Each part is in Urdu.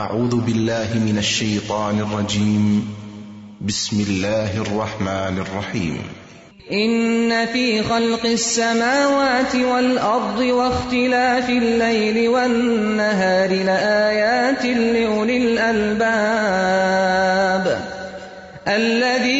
أعوذ بالله من الشيطان الرجيم. بسم الله الرحمن الرحيم. إن في خلق السماوات والأرض واختلاف الليل والنهار لآيات لأولي الألباب. الذين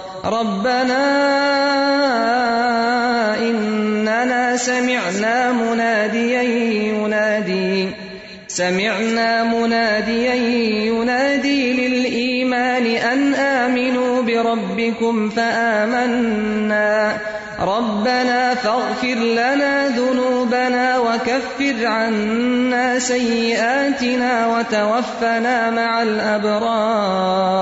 ربنا إننا سمعنا مناديا ينادي. سمعنا مناديا ينادي للإيمان أن آمنوا بربكم فآمنا. ربنا فاغفر لنا ذنوبنا وكفر عنا سيئاتنا وتوفنا مع الأبرار.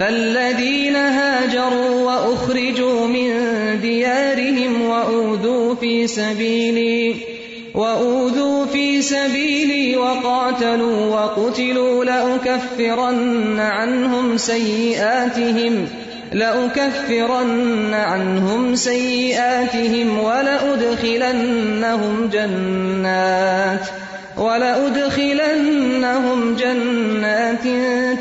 فالذين هاجروا وأخرجوا من ديارهم وأوذوا في سبيلي، وأوذوا في سبيلي وقاتلوا وقتلوا لأكفرن عنهم سيئاتهم، لأكفرن عنهم سيئاتهم ولأدخلنهم جنات ولأدخلنهم جنات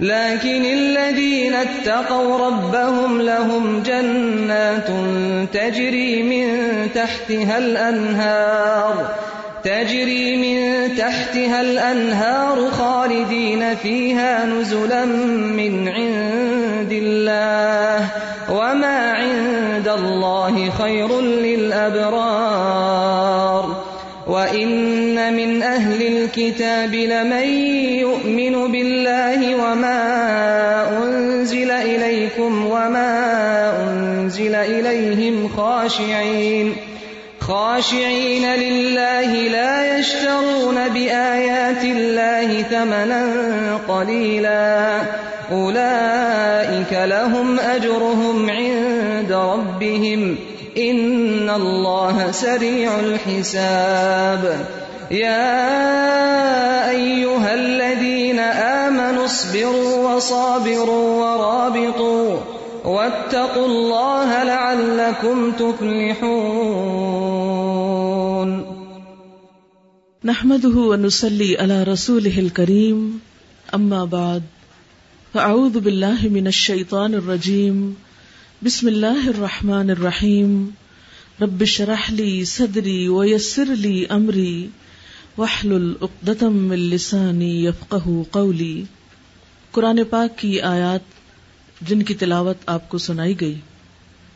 لكن الذين اتقوا ربهم لهم جنات تجري من تحتها الأنهار، تجري من تحتها الأنهار خالدين فيها نزلا من عند الله، وما عند الله خير للأبرار. وإن من أهل الكتاب لمن يؤمن وما أنزل إليكم وما أنزل إليهم خاشعين خاشعين لله لا يشترون بآيات الله ثمنا قليلا أولئك لهم أجرهم عند ربهم إن الله سريع الحساب يا أيها الذين آمنوا اصبروا وصابروا ورابطوا واتقوا الله لعلكم تفلحون. نحمده ونصلي على رسوله الكريم. أما بعد، فأعوذ بالله من الشيطان الرجيم. بسم الله الرحمن الرحيم. رب اشرح لي صدري ويسر لي أمري. واحلل عقدة من لساني يفقه قولي قرآن پاک کی آیات جن کی تلاوت آپ کو سنائی گئی،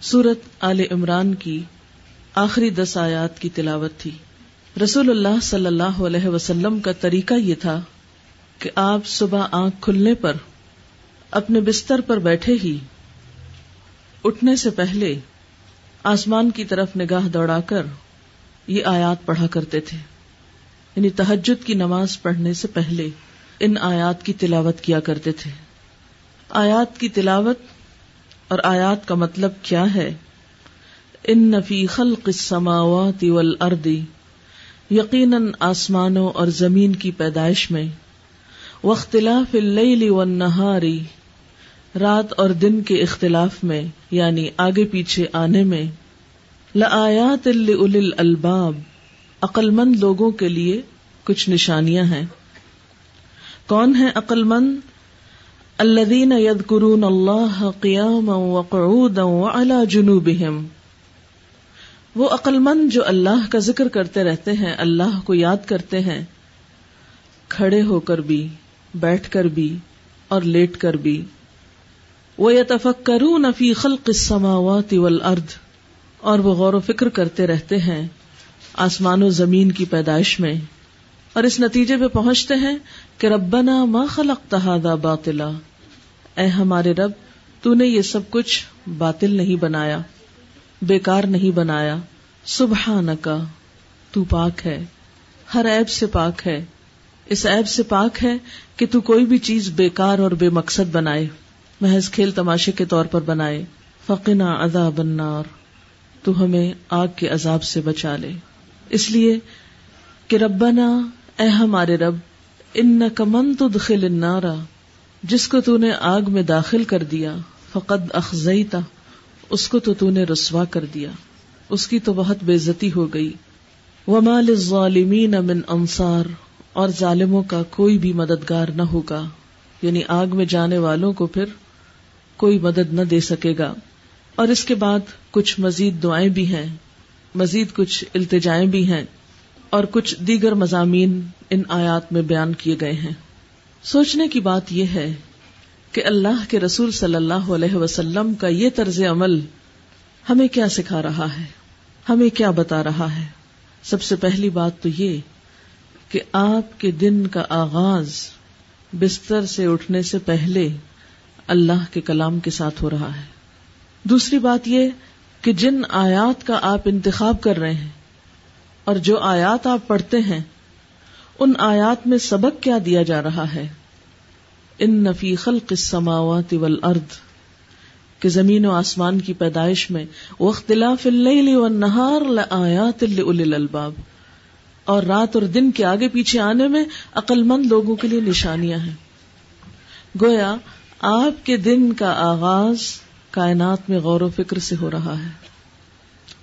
سورت آل عمران کی آخری دس آیات کی تلاوت تھی۔ رسول اللہ صلی اللہ علیہ وسلم کا طریقہ یہ تھا کہ آپ صبح آنکھ کھلنے پر اپنے بستر پر بیٹھے ہی اٹھنے سے پہلے آسمان کی طرف نگاہ دوڑا کر یہ آیات پڑھا کرتے تھے۔ یعنی تحجد کی نماز پڑھنے سے پہلے ان آیات کی تلاوت کیا کرتے تھے۔ آیات کی تلاوت اور آیات کا مطلب کیا ہے؟ ان نفی خلق السماوات والارض، یقیناً آسمانوں اور زمین کی پیدائش میں، واختلاف اللیل والنہاری رات اور دن کے اختلاف میں یعنی آگے پیچھے آنے میں، لآیات لأولی الالباب عقل مند لوگوں کے لیے کچھ نشانیاں ہیں۔ کون ہیں عقل مند الذین یذکرون اللہ قیاما وقعودا وعلا جنوبہم۔ وہ عقل مند جو اللہ کا ذکر کرتے رہتے ہیں، اللہ کو یاد کرتے ہیں۔ کھڑے ہو کر بھی، بیٹھ کر بھی اور لیٹ کر بھی۔ وہ یتفکرون فی خلق السماوات والارض اور وہ غور و فکر کرتے رہتے ہیں۔ آسمان و زمین کی پیدائش میں اور اس نتیجے پہ پہنچتے ہیں کہ ربنا ما خلقت هذا باطلا۔ اے ہمارے رب، تو نے یہ سب کچھ باطل نہیں بنایا، بیکار نہیں بنایا۔ سبحانکا، تو پاک ہے، ہر عیب سے پاک ہے۔ اس عیب سے پاک ہے کہ تو کوئی بھی چیز بیکار اور بے مقصد بنائے، محض کھیل تماشے کے طور پر بنائے۔ فقنا عذاب النار، تو ہمیں آگ کے عذاب سے بچا لے۔ اس لیے کہ ربنا اے ہمارے رب ان کمن تو دخل النارا جس کو تو نے آگ میں داخل کر دیا، فقد اخذیتا اس کو تو تو نے رسوا کر دیا، اس کی تو بہت بےزتی ہو گئی۔ وما للظالمین من انصار، اور ظالموں کا کوئی بھی مددگار نہ ہوگا۔ یعنی آگ میں جانے والوں کو پھر کوئی مدد نہ دے سکے گا۔ اور اس کے بعد کچھ مزید دعائیں بھی ہیں۔ مزید کچھ التجائیں بھی ہیں اور کچھ دیگر مضامین ان آیات میں بیان کیے گئے ہیں۔ سوچنے کی بات یہ ہے کہ اللہ کے رسول صلی اللہ علیہ وسلم کا یہ طرز عمل ہمیں کیا سکھا رہا ہے؟ ہمیں کیا بتا رہا ہے؟ سب سے پہلی بات تو یہ کہ آپ کے دن کا آغاز بستر سے اٹھنے سے پہلے اللہ کے کلام کے ساتھ ہو رہا ہے۔ دوسری بات یہ کہ جن آیات کا آپ انتخاب کر رہے ہیں اور جو آیات آپ پڑھتے ہیں، ان آیات میں سبق کیا دیا جا رہا ہے؟ ان نفی خلق السماوات والارض، کہ زمین و آسمان کی پیدائش میں، واختلاف اللیل والنہار لآیات لأولی الالباب۔ اور رات اور دن کے آگے پیچھے آنے میں عقل مند لوگوں کے لیے نشانیاں ہیں۔ گویا، آپ کے دن کا آغاز کائنات میں غور و فکر سے ہو رہا ہے۔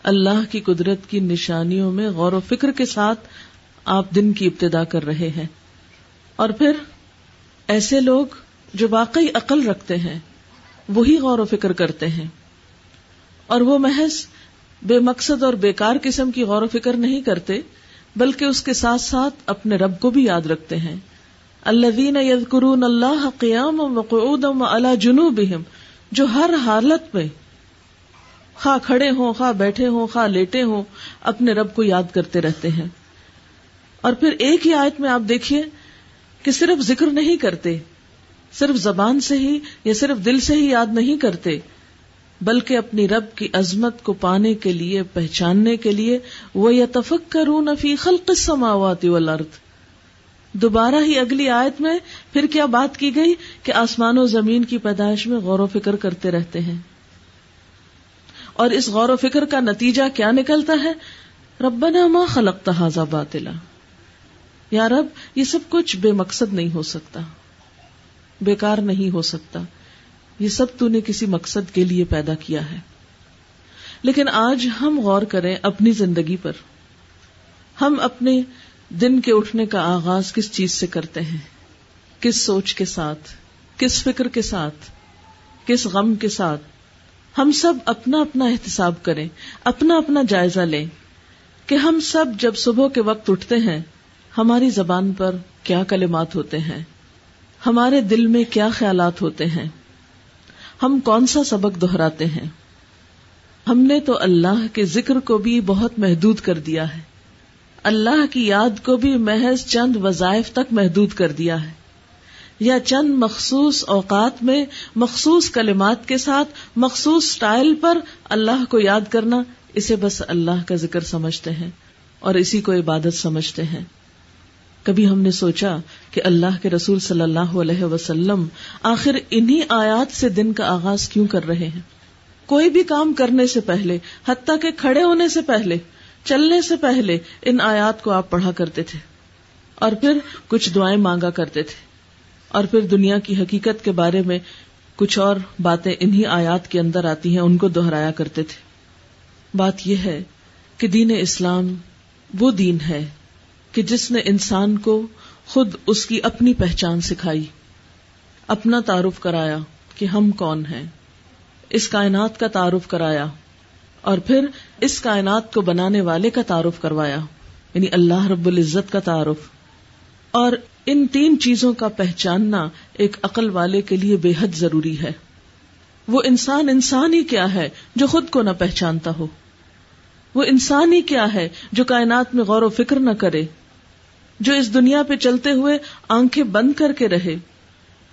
اللہ کی قدرت کی نشانیوں میں غور و فکر کے ساتھ آپ دن کی ابتدا کر رہے ہیں۔ اور پھر ایسے لوگ جو واقعی عقل رکھتے ہیں، وہی غور و فکر کرتے ہیں۔ اور وہ محض بے مقصد اور بیکار قسم کی غور و فکر نہیں کرتے، بلکہ اس کے ساتھ ساتھ اپنے رب کو بھی یاد رکھتے ہیں۔ اللہ یذکرون اللہ قیام اللہ جنوب جو ہر حالت میں خواہ کھڑے ہوں، خواہ بیٹھے ہوں، خواہ لیٹے ہوں، اپنے رب کو یاد کرتے رہتے ہیں۔ اور پھر ایک ہی آیت میں آپ دیکھیے کہ صرف ذکر نہیں کرتے، صرف زبان سے ہی یا صرف دل سے ہی یاد نہیں کرتے، بلکہ اپنی رب کی عظمت کو پانے کے لیے، پہچاننے کے لیے وہ یا تفک کروں نفی خلق سماواتی والارض دوبارہ ہی اگلی آیت میں پھر کیا بات کی گئی کہ آسمان و زمین کی پیدائش میں غور و فکر کرتے رہتے ہیں۔ اور اس غور و فکر کا نتیجہ کیا نکلتا ہے؟ ربنا ما خلق تحازا باطلا۔ یا رب، یہ سب کچھ بے مقصد نہیں ہو سکتا۔ بیکار نہیں ہو سکتا۔ یہ سب تو نے کسی مقصد کے لیے پیدا کیا ہے۔ لیکن آج ہم غور کریں اپنی زندگی پر۔ ہم اپنے دن کے اٹھنے کا آغاز کس چیز سے کرتے ہیں؟ کس سوچ کے ساتھ؟ کس فکر کے ساتھ؟ کس غم کے ساتھ؟ ہم سب اپنا اپنا احتساب کریں، اپنا اپنا جائزہ لیں کہ ہم سب جب صبح کے وقت اٹھتے ہیں، ہماری زبان پر کیا کلمات ہوتے ہیں؟ ہمارے دل میں کیا خیالات ہوتے ہیں؟ ہم کون سا سبق دہراتے ہیں؟ ہم نے تو اللہ کے ذکر کو بھی بہت محدود کر دیا ہے۔ اللہ کی یاد کو بھی محض چند وظائف تک محدود کر دیا ہے۔ یا چند مخصوص اوقات میں مخصوص کلمات کے ساتھ مخصوص سٹائل پر اللہ کو یاد کرنا، اسے بس اللہ کا ذکر سمجھتے ہیں اور اسی کو عبادت سمجھتے ہیں۔ کبھی ہم نے سوچا کہ اللہ کے رسول صلی اللہ علیہ وسلم آخر انہی آیات سے دن کا آغاز کیوں کر رہے ہیں؟ کوئی بھی کام کرنے سے پہلے، حتیٰ کہ کھڑے ہونے سے پہلے چلنے سے پہلے ان آیات کو آپ پڑھا کرتے تھے اور پھر کچھ دعائیں مانگا کرتے تھے اور پھر دنیا کی حقیقت کے بارے میں کچھ اور باتیں انہی آیات کے اندر آتی ہیں، ان کو دہرایا کرتے تھے۔ بات یہ ہے کہ دین اسلام وہ دین ہے کہ جس نے انسان کو خود اس کی اپنی پہچان سکھائی، اپنا تعارف کرایا کہ ہم کون ہیں۔ اس کائنات کا تعارف کرایا اور پھر اس کائنات کو بنانے والے کا تعارف کروایا یعنی اللہ رب العزت کا تعارف۔ اور ان تین چیزوں کا پہچاننا ایک عقل والے کے لیے بے حد ضروری ہے۔ وہ انسان انسان ہی کیا ہے جو خود کو نہ پہچانتا ہو؟ وہ انسان ہی کیا ہے جو کائنات میں غور و فکر نہ کرے؟ جو اس دنیا پہ چلتے ہوئے آنکھیں بند کر کے رہے،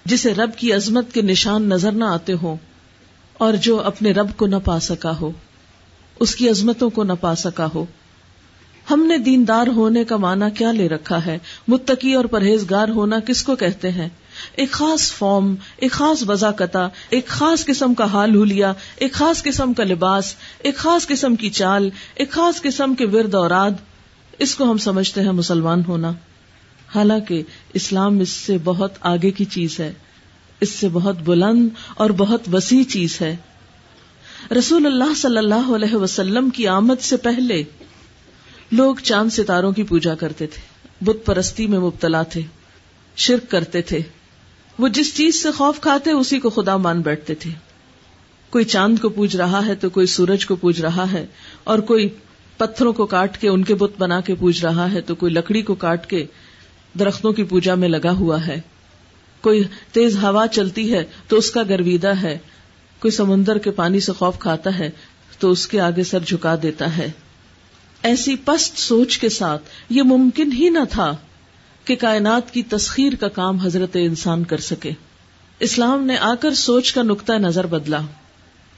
جسے رب کی عظمت کے نشان نظر نہ آتے ہوں، اور جو اپنے رب کو نہ پا سکا ہو؟ اس کی عظمتوں کو نہ پا سکا ہو۔ ہم نے دیندار ہونے کا معنی کیا لے رکھا ہے؟ متقی اور پرہیزگار ہونا کس کو کہتے ہیں؟ ایک خاص فارم، ایک خاص وضاقتا ایک خاص قسم کا حال ہولیا ایک خاص قسم کا لباس، ایک خاص قسم کی چال، ایک خاص قسم کے ورد اور اس کو ہم سمجھتے ہیں مسلمان ہونا۔ حالانکہ اسلام اس سے بہت آگے کی چیز ہے۔ اس سے بہت بلند اور بہت وسیع چیز ہے۔ رسول اللہ صلی اللہ علیہ وسلم کی آمد سے پہلے لوگ چاند ستاروں کی پوجا کرتے تھے، بت پرستی میں مبتلا تھے، شرک کرتے تھے۔ وہ جس چیز سے خوف کھاتے، اسی کو خدا مان بیٹھتے تھے۔ کوئی چاند کو پوج رہا ہے تو کوئی سورج کو پوج رہا ہے، اور کوئی پتھروں کو کاٹ کے ان کے بت بنا کے پوج رہا ہے تو کوئی لکڑی کو کاٹ کے درختوں کی پوجا میں لگا ہوا ہے۔ کوئی تیز ہوا چلتی ہے تو اس کا گرویدہ ہے۔ کوئی سمندر کے پانی سے خوف کھاتا ہے تو اس کے آگے سر جھکا دیتا ہے۔ ایسی پست سوچ کے ساتھ یہ ممکن ہی نہ تھا کہ کائنات کی تسخیر کا کام حضرت انسان کر سکے۔ اسلام نے آ کر سوچ کا نقطۂ نظر بدلا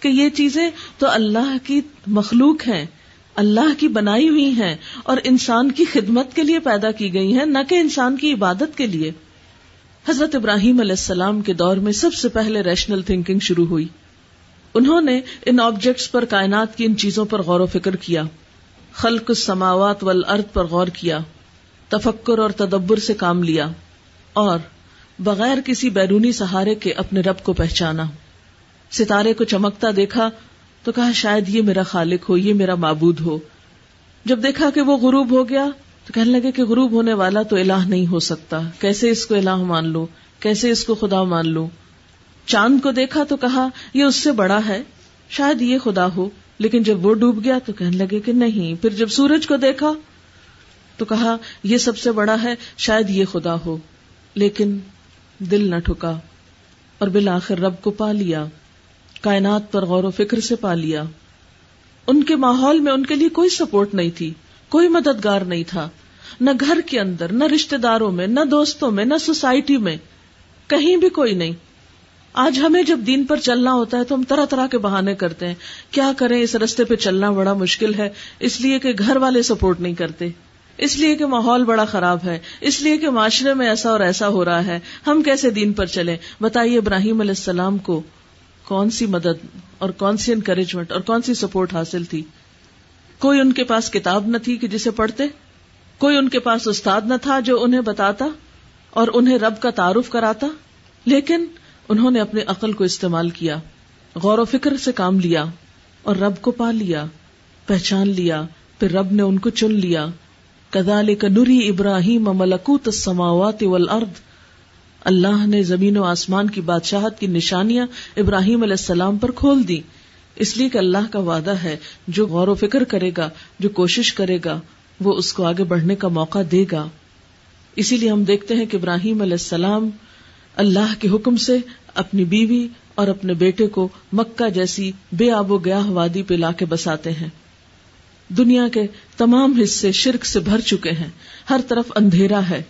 کہ یہ چیزیں تو اللہ کی مخلوق ہیں، اللہ کی بنائی ہوئی ہیں اور انسان کی خدمت کے لیے پیدا کی گئی ہیں، نہ کہ انسان کی عبادت کے لیے۔ حضرت ابراہیم علیہ السلام کے دور میں سب سے پہلے ریشنل تھنکنگ شروع ہوئی۔ انہوں نے ان آبجیکٹس پر کائنات کی ان چیزوں پر غور و فکر کیا۔ خلق السماوات والارض پر غور کیا۔ تفکر اور تدبر سے کام لیا۔ اور بغیر کسی بیرونی سہارے کے اپنے رب کو پہچانا۔ ستارے کو چمکتا دیکھا تو کہا، شاید یہ میرا خالق ہو، یہ میرا معبود ہو۔ جب دیکھا کہ وہ غروب ہو گیا تو کہنے لگے کہ غروب ہونے والا تو الہ نہیں ہو سکتا۔ کیسے اس کو الہ مان لو کیسے اس کو خدا مان لو چاند کو دیکھا تو کہا، یہ اس سے بڑا ہے، شاید یہ خدا ہو، لیکن جب وہ ڈوب گیا تو کہنے لگے کہ نہیں، پھر جب سورج کو دیکھا تو کہا، یہ سب سے بڑا ہے، شاید یہ خدا ہو، لیکن دل نہ ٹھکا اور بالآخر رب کو پا لیا، کائنات پر غور و فکر سے پا لیا۔ ان کے ماحول میں ان کے لیے کوئی سپورٹ نہیں تھی، کوئی مددگار نہیں تھا۔ نہ گھر کے اندر، نہ رشتے داروں میں، نہ دوستوں میں، نہ سوسائٹی میں، کہیں بھی کوئی نہیں۔ آج ہمیں جب دین پر چلنا ہوتا ہے تو ہم طرح طرح کے بہانے کرتے ہیں۔ کیا کریں؟ اس رستے پہ چلنا بڑا مشکل ہے۔ اس لیے کہ گھر والے سپورٹ نہیں کرتے۔ اس لیے کہ ماحول بڑا خراب ہے۔ اس لیے کہ معاشرے میں ایسا اور ایسا ہو رہا ہے۔ ہم کیسے دین پر چلیں؟ بتائیے ابراہیم علیہ السلام کو کون سی مدد اور کون سی انکریجمنٹ اور کون سی سپورٹ حاصل تھی؟ کوئی ان کے پاس کتاب نہ تھی کہ جسے پڑھتے؟ کوئی ان کے پاس استاد نہ تھا جو انہیں بتاتا اور انہیں رب کا تعارف کراتا؟ لیکن انہوں نے اپنے عقل کو استعمال کیا، غور و فکر سے کام لیا اور رب کو پا لیا، پہچان لیا، پھر رب نے ان کو چن لیا۔ کدال نوری ابراہیم ملکوت السماوات والارض۔ اللہ نے زمین و آسمان کی بادشاہت کی نشانیاں ابراہیم علیہ السلام پر کھول دی اس لیے کہ اللہ کا وعدہ ہے، جو غور و فکر کرے گا، جو کوشش کرے گا، وہ اس کو آگے بڑھنے کا موقع دے گا۔ اسی لیے ہم دیکھتے ہیں کہ ابراہیم علیہ السلام اللہ کے حکم سے اپنی بیوی اور اپنے بیٹے کو مکہ جیسی بے آب و گیا وادی پہ لا کے بساتے ہیں۔ دنیا کے تمام حصے شرک سے بھر چکے ہیں۔ ہر طرف اندھیرا ہے۔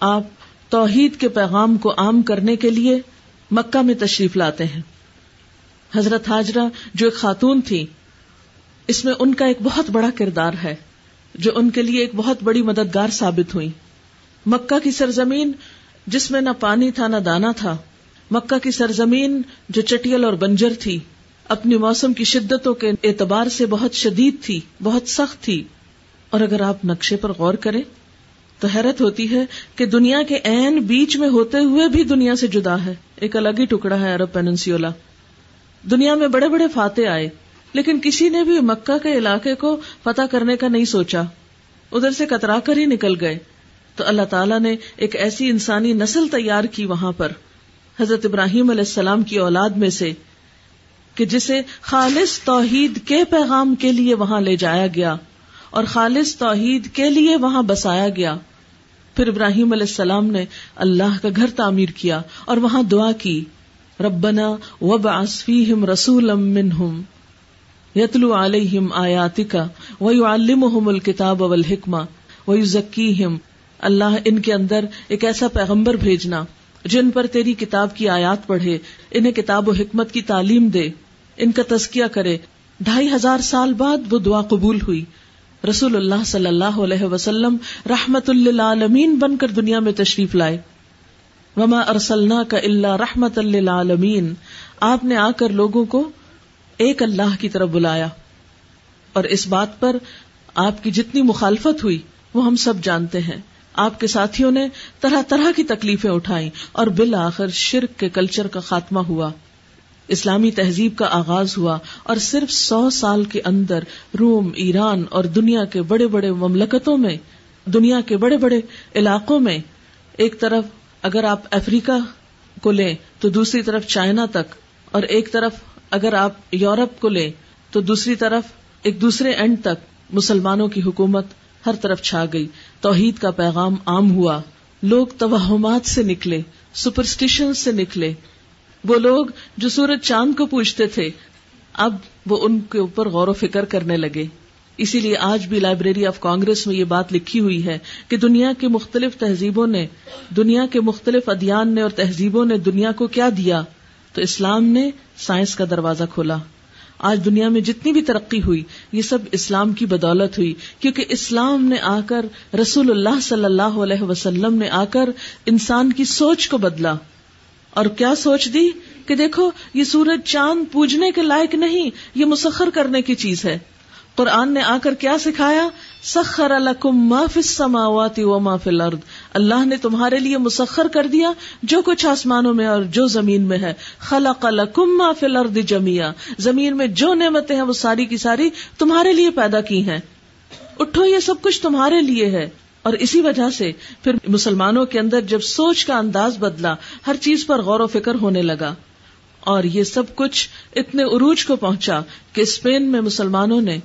آپ توحید کے پیغام کو عام کرنے کے لیے مکہ میں تشریف لاتے ہیں۔ حضرت حاجرہ جو ایک خاتون تھی، اس میں ان کا ایک بہت بڑا کردار ہے، جو ان کے لیے ایک بہت بڑی مددگار ثابت ہوئی۔ مکہ کی سرزمین جس میں نہ پانی تھا نہ دانا تھا، مکہ کی سرزمین جو چٹیل اور بنجر تھی، اپنی موسم کی شدتوں کے اعتبار سے بہت شدید تھی، بہت سخت تھی۔ اور اگر آپ نقشے پر غور کریں، تو حیرت ہوتی ہے کہ دنیا کے عین بیچ میں ہوتے ہوئے بھی دنیا سے جدا ہے۔ ایک الگ ہی ٹکڑا ہے عرب پیننسیولا۔ دنیا میں بڑے بڑے فاتح آئے، لیکن کسی نے بھی مکہ کے علاقے کو فتح کرنے کا نہیں سوچا۔ ادھر سے کترا کر ہی نکل گئے۔ تو اللہ تعالیٰ نے ایک ایسی انسانی نسل تیار کی وہاں پر، حضرت ابراہیم علیہ السلام کی اولاد میں سے، کہ جسے خالص توحید کے پیغام کے لیے وہاں لے جایا گیا اور خالص توحید کے لیے وہاں بسایا گیا۔ پھر ابراہیم علیہ السلام نے اللہ کا گھر تعمیر کیا اور وہاں دعا کی، ربنا وب فیہم رسول منہم، یتلو علیہم آیاتکا، ویعلمہم الکتاب والحکمہ، ویزکیہم اللہ ان کے اندر ایک ایسا پیغمبر بھیجنا جن پر تیری کتاب کی آیات پڑھے، انہیں کتاب و حکمت کی تعلیم دے، ان کا تزکیہ کرے۔ ڈھائی ہزار سال بعد وہ دعا قبول ہوئی۔ رسول اللہ صلی اللہ علیہ وسلم رحمت للعالمین بن کر دنیا میں تشریف لائے۔ وما ارسلنا کا اللہ رحمت للعالمین آپ نے آ کر لوگوں کو ایک اللہ کی طرف بلایا۔ اور اس بات پر آپ کی جتنی مخالفت ہوئی، وہ ہم سب جانتے ہیں۔ آپ کے ساتھیوں نے طرح طرح کی تکلیفیں اٹھائیں اور بالآخر شرک کے کلچر کا خاتمہ ہوا۔ اسلامی تہذیب کا آغاز ہوا اور صرف سو سال کے اندر روم، ایران اور دنیا کے بڑے بڑے مملکتوں میں، دنیا کے بڑے بڑے علاقوں میں ایک طرف اگر آپ افریقہ کو لیں تو دوسری طرف چائنا تک، اور ایک طرف اگر آپ یورپ کو لیں تو دوسری طرف ایک دوسرے اینڈ تک مسلمانوں کی حکومت ہر طرف چھا گئی۔ توحید کا پیغام عام ہوا۔ لوگ توہمات سے نکلے سپرسٹیشن سے نکلے۔ وہ لوگ جو سورج چاند کو پوچھتے تھے، اب وہ ان کے اوپر غور و فکر کرنے لگے۔ اسی لیے آج بھی لائبریری آف کانگریس میں یہ بات لکھی ہوئی ہے کہ دنیا کے مختلف تہذیبوں نے، دنیا کے مختلف ادیان نے اور تہذیبوں نے دنیا کو کیا دیا۔ تو اسلام نے سائنس کا دروازہ کھولا۔ آج دنیا میں جتنی بھی ترقی ہوئی، یہ سب اسلام کی بدولت ہوئی، کیونکہ اسلام نے آ کر رسول اللہ صلی اللہ علیہ وسلم نے آ کر انسان کی سوچ کو بدلا۔ اور کیا سوچ دی؟ کہ دیکھو، یہ سورج چاند پوجنے کے لائق نہیں، یہ مسخر کرنے کی چیز ہے۔ قرآن نے آ کر کیا سکھایا؟ سخر ما فی السماوات و ما فی الارض۔ اللہ نے تمہارے لیے مسخر کر دیا جو کچھ آسمانوں میں اور جو زمین میں ہے۔ خلق لکم ما فی الارض جميعا زمین میں جو نعمتیں ہیں وہ ساری کی ساری تمہارے لیے پیدا کی ہیں۔ اٹھو، یہ سب کچھ تمہارے لیے ہے۔ اور اسی وجہ سے پھر مسلمانوں کے اندر جب سوچ کا انداز بدلا، ہر چیز پر غور و فکر ہونے لگا۔ اور یہ سب کچھ اتنے عروج کو پہنچا کہ اسپین میں مسلمانوں نے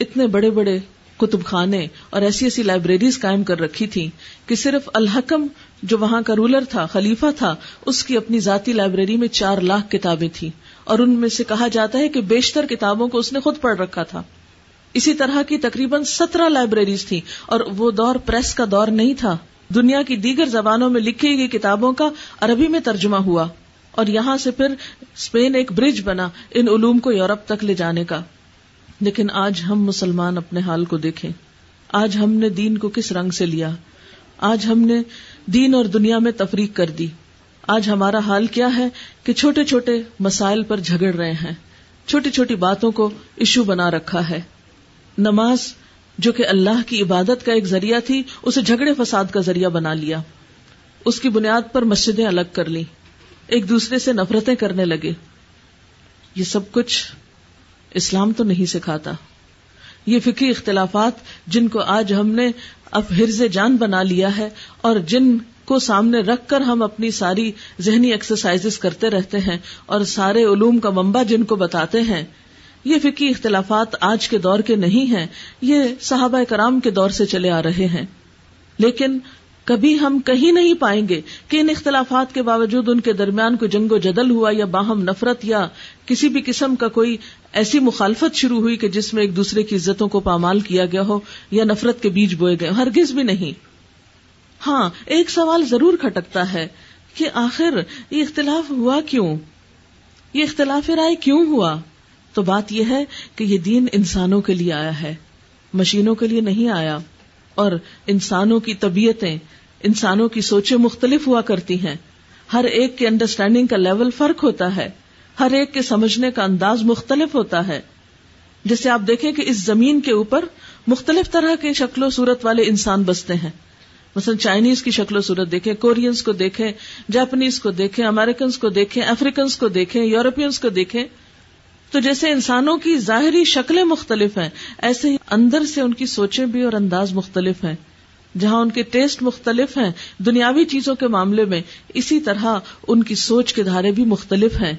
اتنے بڑے بڑے کتب خانے اور ایسی ایسی لائبریریز قائم کر رکھی تھی کہ صرف الحکم جو وہاں کا رولر تھا، خلیفہ تھا، اس کی اپنی ذاتی لائبریری میں چار لاکھ کتابیں تھیں۔ اور ان میں سے کہا جاتا ہے کہ بیشتر کتابوں کو اس نے خود پڑھ رکھا تھا۔ اسی طرح کی تقریباً سترہ لائبریریز تھی اور وہ دور پریس کا دور نہیں تھا۔ دنیا کی دیگر زبانوں میں لکھی گئی کتابوں کا عربی میں ترجمہ ہوا۔ اور یہاں سے پھر اسپین ایک برج بنا ان علوم کو یورپ تک لے جانے کا۔ لیکن آج ہم مسلمان اپنے حال کو دیکھیں۔ آج ہم نے دین کو کس رنگ سے لیا؟ آج ہم نے دین اور دنیا میں تفریق کر دی۔ آج ہمارا حال کیا ہے کہ چھوٹے چھوٹے مسائل پر جھگڑ رہے ہیں۔ چھوٹی چھوٹی باتوں کو ایشو بنا رکھا ہے۔ نماز، جو کہ اللہ کی عبادت کا ایک ذریعہ تھی، اسے جھگڑے فساد کا ذریعہ بنا لیا۔ اس کی بنیاد پر مسجدیں الگ کر لی ایک دوسرے سے نفرتیں کرنے لگے۔ یہ سب کچھ اسلام تو نہیں سکھاتا۔ یہ فکری اختلافات جن کو آج ہم نے اب ہرز جان بنا لیا ہے اور جن کو سامنے رکھ کر ہم اپنی ساری ذہنی ایکسرسائز کرتے رہتے ہیں اور سارے علوم کا ممبا جن کو بتاتے ہیں، یہ فکی اختلافات آج کے دور کے نہیں ہیں، یہ صحابہ کرام کے دور سے چلے آ رہے ہیں۔ لیکن کبھی ہم کہیں نہیں پائیں گے کہ ان اختلافات کے باوجود ان کے درمیان کوئی جنگ و جدل ہوا یا باہم نفرت یا کسی بھی قسم کا کوئی ایسی مخالفت شروع ہوئی کہ جس میں ایک دوسرے کی عزتوں کو پامال کیا گیا ہو یا نفرت کے بیج بوئے گئے ہرگز بھی نہیں۔ ہاں ایک سوال ضرور کھٹکتا ہے کہ آخر یہ اختلاف ہوا کیوں؟ یہ اختلاف رائے کیوں ہوا؟ تو بات یہ ہے کہ یہ دین انسانوں کے لیے آیا ہے، مشینوں کے لیے نہیں آیا۔ اور انسانوں کی طبیعتیں، انسانوں کی سوچیں مختلف ہوا کرتی ہیں۔ ہر ایک کے انڈرسٹینڈنگ کا لیول فرق ہوتا ہے۔ ہر ایک کے سمجھنے کا انداز مختلف ہوتا ہے۔ جیسے آپ دیکھیں کہ اس زمین کے اوپر مختلف طرح کے شکل و صورت والے انسان بستے ہیں۔ مثلا چائنیز کی شکل و صورت دیکھیں کورینس کو دیکھیں، جاپنیز کو دیکھیں امیرکنس کو دیکھیں افریقنس کو دیکھیں یورپینس کو دیکھیں۔ تو جیسے انسانوں کی ظاہری شکلیں مختلف ہیں، ایسے ہی اندر سے ان کی سوچیں بھی اور انداز مختلف ہیں۔ جہاں ان کے ٹیسٹ مختلف ہیں، دنیاوی چیزوں کے معاملے میں اسی طرح ان کی سوچ کے دھارے بھی مختلف ہیں۔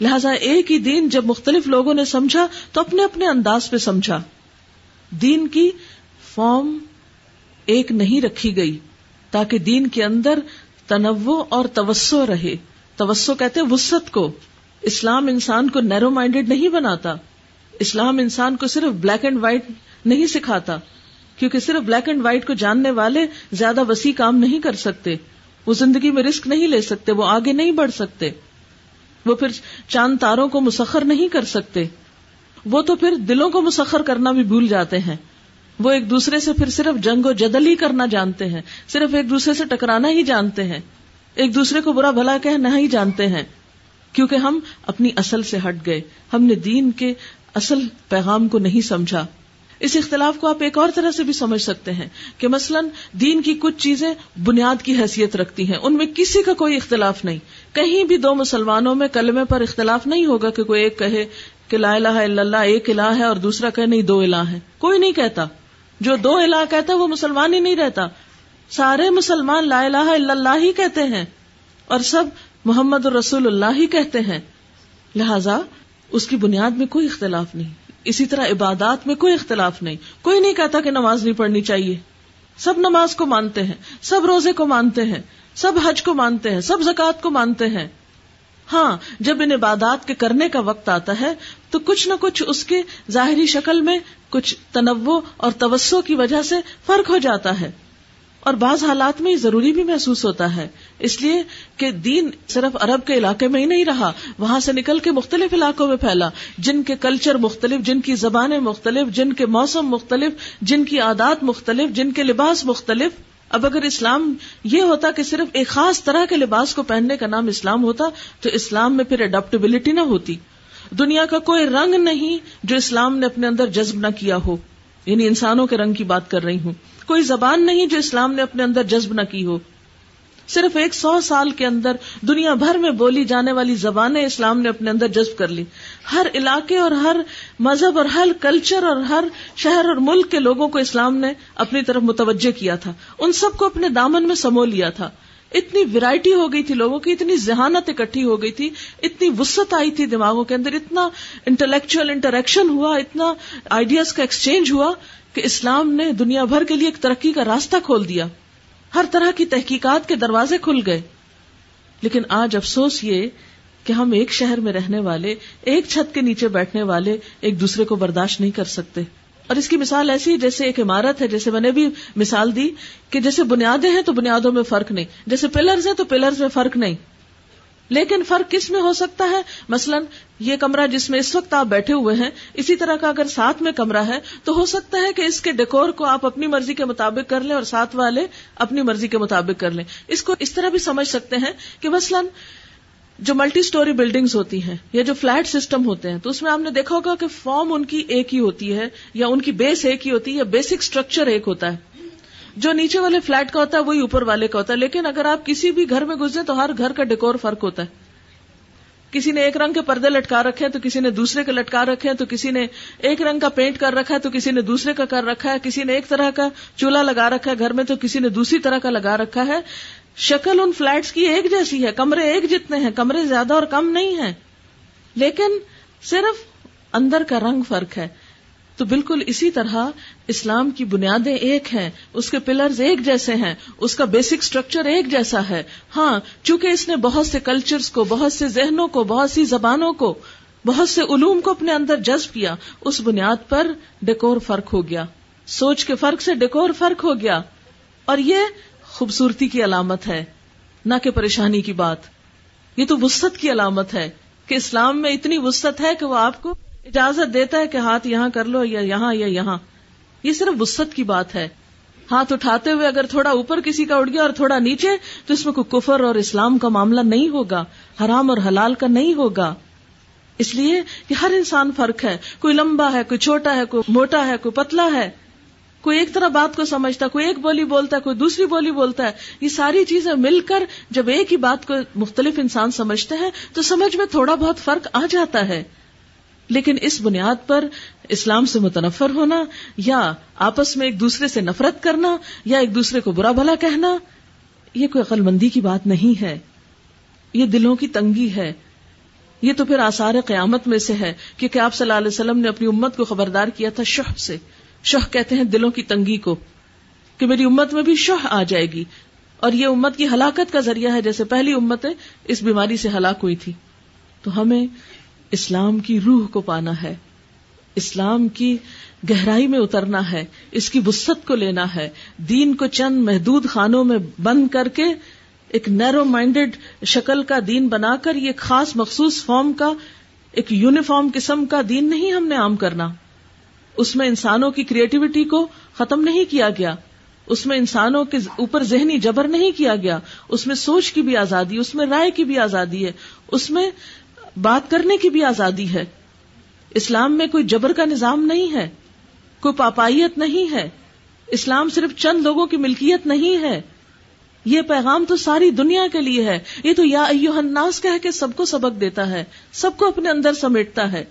لہذا ایک ہی دین جب مختلف لوگوں نے سمجھا تو اپنے اپنے انداز پہ سمجھا۔ دین کی فارم ایک نہیں رکھی گئی تاکہ دین کے اندر تنوع اور توسع رہے۔ توسع کہتے وسط کو۔ اسلام انسان کو نیرو مائنڈیڈ نہیں بناتا۔ اسلام انسان کو صرف بلیک اینڈ وائٹ نہیں سکھاتا، کیونکہ صرف بلیک اینڈ وائٹ کو جاننے والے زیادہ وسیع کام نہیں کر سکتے۔ وہ زندگی میں رسک نہیں لے سکتے، وہ آگے نہیں بڑھ سکتے۔ وہ پھر چاند تاروں کو مسخر نہیں کر سکتے۔ وہ تو پھر دلوں کو مسخر کرنا بھی بھول جاتے ہیں۔ وہ ایک دوسرے سے پھر صرف جنگ و جدل ہی کرنا جانتے ہیں۔ صرف ایک دوسرے سے ٹکرانا ہی جانتے ہیں۔ ایک دوسرے کو برا بھلا کہنا ہی جانتے ہیں۔ کیونکہ ہم اپنی اصل سے ہٹ گئے۔ ہم نے دین کے اصل پیغام کو نہیں سمجھا۔ اس اختلاف کو آپ ایک اور طرح سے بھی سمجھ سکتے ہیں کہ مثلا دین کی کچھ چیزیں بنیاد کی حیثیت رکھتی ہیں، ان میں کسی کا کوئی اختلاف نہیں۔ کہیں بھی دو مسلمانوں میں کلمے پر اختلاف نہیں ہوگا کہ کوئی ایک کہے کہ لا الہ الا اللہ، ایک الہ ہے اور دوسرا کہے نہیں، دو الہ ہے کوئی نہیں کہتا۔ جو دو الہ کہتا وہ مسلمان ہی نہیں رہتا۔ سارے مسلمان لا الہ الا اللہ ہی کہتے ہیں اور سب محمد رسول اللہ ہی کہتے ہیں۔ لہذا اس کی بنیاد میں کوئی اختلاف نہیں۔ اسی طرح عبادات میں کوئی اختلاف نہیں۔ کوئی نہیں کہتا کہ نماز نہیں پڑھنی چاہیے۔ سب نماز کو مانتے ہیں، سب روزے کو مانتے ہیں، سب حج کو مانتے ہیں، سب زکوٰۃ کو مانتے ہیں۔ ہاں جب ان عبادات کے کرنے کا وقت آتا ہے، تو کچھ نہ کچھ اس کے ظاہری شکل میں کچھ تنوع اور توسع کی وجہ سے فرق ہو جاتا ہے۔ اور بعض حالات میں یہ ضروری بھی محسوس ہوتا ہے۔ اس لیے کہ دین صرف عرب کے علاقے میں ہی نہیں رہا، وہاں سے نکل کے مختلف علاقوں میں پھیلا۔ جن کے کلچر مختلف، جن کی زبانیں مختلف، جن کے موسم مختلف، جن کی عادات مختلف، جن کے لباس مختلف۔ اب اگر اسلام یہ ہوتا کہ صرف ایک خاص طرح کے لباس کو پہننے کا نام اسلام ہوتا، تو اسلام میں پھر اڈاپٹیبلٹی نہ ہوتی۔ دنیا کا کوئی رنگ نہیں جو اسلام نے اپنے اندر جذب نہ کیا ہو۔ یعنی انسانوں کے رنگ کی بات کر رہی ہوں۔ کوئی زبان نہیں جو اسلام نے اپنے اندر جذب نہ کی ہو۔ صرف ایک سو سال کے اندر دنیا بھر میں بولی جانے والی زبانیں اسلام نے اپنے اندر جذب کر لی۔ ہر علاقے اور ہر مذہب اور ہر کلچر اور ہر شہر اور ملک کے لوگوں کو اسلام نے اپنی طرف متوجہ کیا تھا۔ ان سب کو اپنے دامن میں سمو لیا تھا۔ اتنی ویرائٹی ہو گئی تھی لوگوں کی، اتنی ذہانت اکٹھی ہو گئی تھی، اتنی وسط آئی تھی دماغوں کے اندر، اتنا انٹلیکچل انٹریکشن ہوا، اتنا آئیڈیاز کا ایکسچینج ہوا کہ اسلام نے دنیا بھر کے لیے ایک ترقی کا راستہ کھول دیا۔ ہر طرح کی تحقیقات کے دروازے کھل گئے۔ لیکن آج افسوس یہ کہ ہم ایک شہر میں رہنے والے، ایک چھت کے نیچے بیٹھنے والے، ایک دوسرے کو برداشت نہیں کر سکتے۔ اور اس کی مثال ایسی جیسے ایک عمارت ہے، جیسے میں نے بھی مثال دی کہ جیسے بنیادیں ہیں تو بنیادوں میں فرق نہیں، جیسے پلرز ہیں تو پلرز میں فرق نہیں۔ لیکن فرق کس میں ہو سکتا ہے؟ مثلا یہ کمرہ جس میں اس وقت آپ بیٹھے ہوئے ہیں، اسی طرح کا اگر ساتھ میں کمرہ ہے تو ہو سکتا ہے کہ اس کے ڈیکور کو آپ اپنی مرضی کے مطابق کر لیں اور ساتھ والے اپنی مرضی کے مطابق کر لیں۔ اس کو اس طرح بھی سمجھ سکتے ہیں کہ مثلاً جو ملٹی سٹوری بلڈنگز ہوتی ہیں یا جو فلیٹ سسٹم ہوتے ہیں تو اس میں آپ نے دیکھا ہوگا کہ فارم ان کی ایک ہی ہوتی ہے یا ان کی بیس ایک ہی ہوتی ہے یا بیسک اسٹرکچر ایک ہوتا ہے۔ جو نیچے والے فلیٹ کا ہوتا ہے وہی اوپر والے کا ہوتا ہے، لیکن اگر آپ کسی بھی گھر میں گزرے تو ہر گھر کا ڈیکور فرق ہوتا ہے۔ کسی نے ایک رنگ کے پردے لٹکا رکھے ہیں تو کسی نے دوسرے کے لٹکا رکھے ہیں، تو کسی نے ایک رنگ کا پینٹ کر رکھا ہے تو کسی نے دوسرے کا کر رکھا ہے، کسی نے ایک طرح کا چولہا لگا رکھا ہے گھر میں تو کسی نے دوسری طرح کا لگا رکھا ہے۔ شکل ان فلیٹس کی ایک جیسی ہے، کمرے ایک جتنے ہیں، کمرے زیادہ اور کم نہیں ہیں۔ لیکن صرف اندر کا رنگ فرق ہے۔ تو بالکل اسی طرح اسلام کی بنیادیں ایک ہیں، اس کے پلرز ایک جیسے ہیں، اس کا بیسک اسٹرکچر ایک جیسا ہے۔ ہاں چونکہ اس نے بہت سے کلچرز کو، بہت سے ذہنوں کو، بہت سی زبانوں کو، بہت سے علوم کو اپنے اندر جذب کیا، اس بنیاد پر ڈیکور فرق ہو گیا۔ سوچ کے فرق سے ڈیکور فرق ہو گیا۔ اور یہ خوبصورتی کی علامت ہے، نہ کہ پریشانی کی بات۔ یہ تو وسط کی علامت ہے کہ اسلام میں اتنی وسط ہے کہ وہ آپ کو اجازت دیتا ہے کہ ہاتھ یہاں کر لو یا یہاں یا یہاں۔ یہ صرف وسط کی بات ہے۔ ہاتھ اٹھاتے ہوئے اگر تھوڑا اوپر کسی کا اٹھ گیا اور تھوڑا نیچے، تو اس میں کوئی کفر اور اسلام کا معاملہ نہیں ہوگا، حرام اور حلال کا نہیں ہوگا۔ اس لیے کہ ہر انسان فرق ہے۔ کوئی لمبا ہے، کوئی چھوٹا ہے، کوئی موٹا ہے، کوئی پتلا ہے۔ کوئی ایک طرح بات کو سمجھتا کوئی ایک بولی بولتا ہے، کوئی دوسری بولی بولتا ہے، یہ ساری چیزیں مل کر جب ایک ہی بات کو مختلف انسان سمجھتے ہیں، تو سمجھ میں تھوڑا بہت فرق آ جاتا ہے۔ لیکن اس بنیاد پر اسلام سے متنفر ہونا یا آپس میں ایک دوسرے سے نفرت کرنا یا ایک دوسرے کو برا بھلا کہنا، یہ کوئی عقل مندی کی بات نہیں ہے۔ یہ دلوں کی تنگی ہے۔ یہ تو پھر آثار قیامت میں سے ہے کیونکہ آپ صلی اللہ علیہ وسلم نے اپنی امت کو خبردار کیا تھا شہ سے۔ شہ کہتے ہیں دلوں کی تنگی کو، کہ میری امت میں بھی شہ آ جائے گی۔ اور یہ امت کی ہلاکت کا ذریعہ ہے، جیسے پہلی امتیں اس بیماری سے ہلاک ہوئی تھی تو ہمیں اسلام کی روح کو پانا ہے، اسلام کی گہرائی میں اترنا ہے، اس کی وسط کو لینا ہے۔ دین کو چند محدود خانوں میں بند کر کے ایک نیرو مائنڈیڈ شکل کا دین بنا کر، یہ خاص مخصوص فارم کا، ایک یونیفارم قسم کا دین نہیں ہم نے عام کرنا۔ اس میں انسانوں کی کریٹیوٹی کو ختم نہیں کیا گیا۔ اس میں انسانوں کے اوپر ذہنی جبر نہیں کیا گیا۔ اس میں سوچ کی بھی آزادی، اس میں رائے کی بھی آزادی ہے۔ اس میں بات کرنے کی بھی آزادی ہے۔ اسلام میں کوئی جبر کا نظام نہیں ہے۔ کوئی پاپائیت نہیں ہے۔ اسلام صرف چند لوگوں کی ملکیت نہیں ہے۔ یہ پیغام تو ساری دنیا کے لیے ہے۔ یہ تو یا الناس کہہ کے سب کو سبق دیتا ہے، سب کو اپنے اندر سمیٹتا ہے۔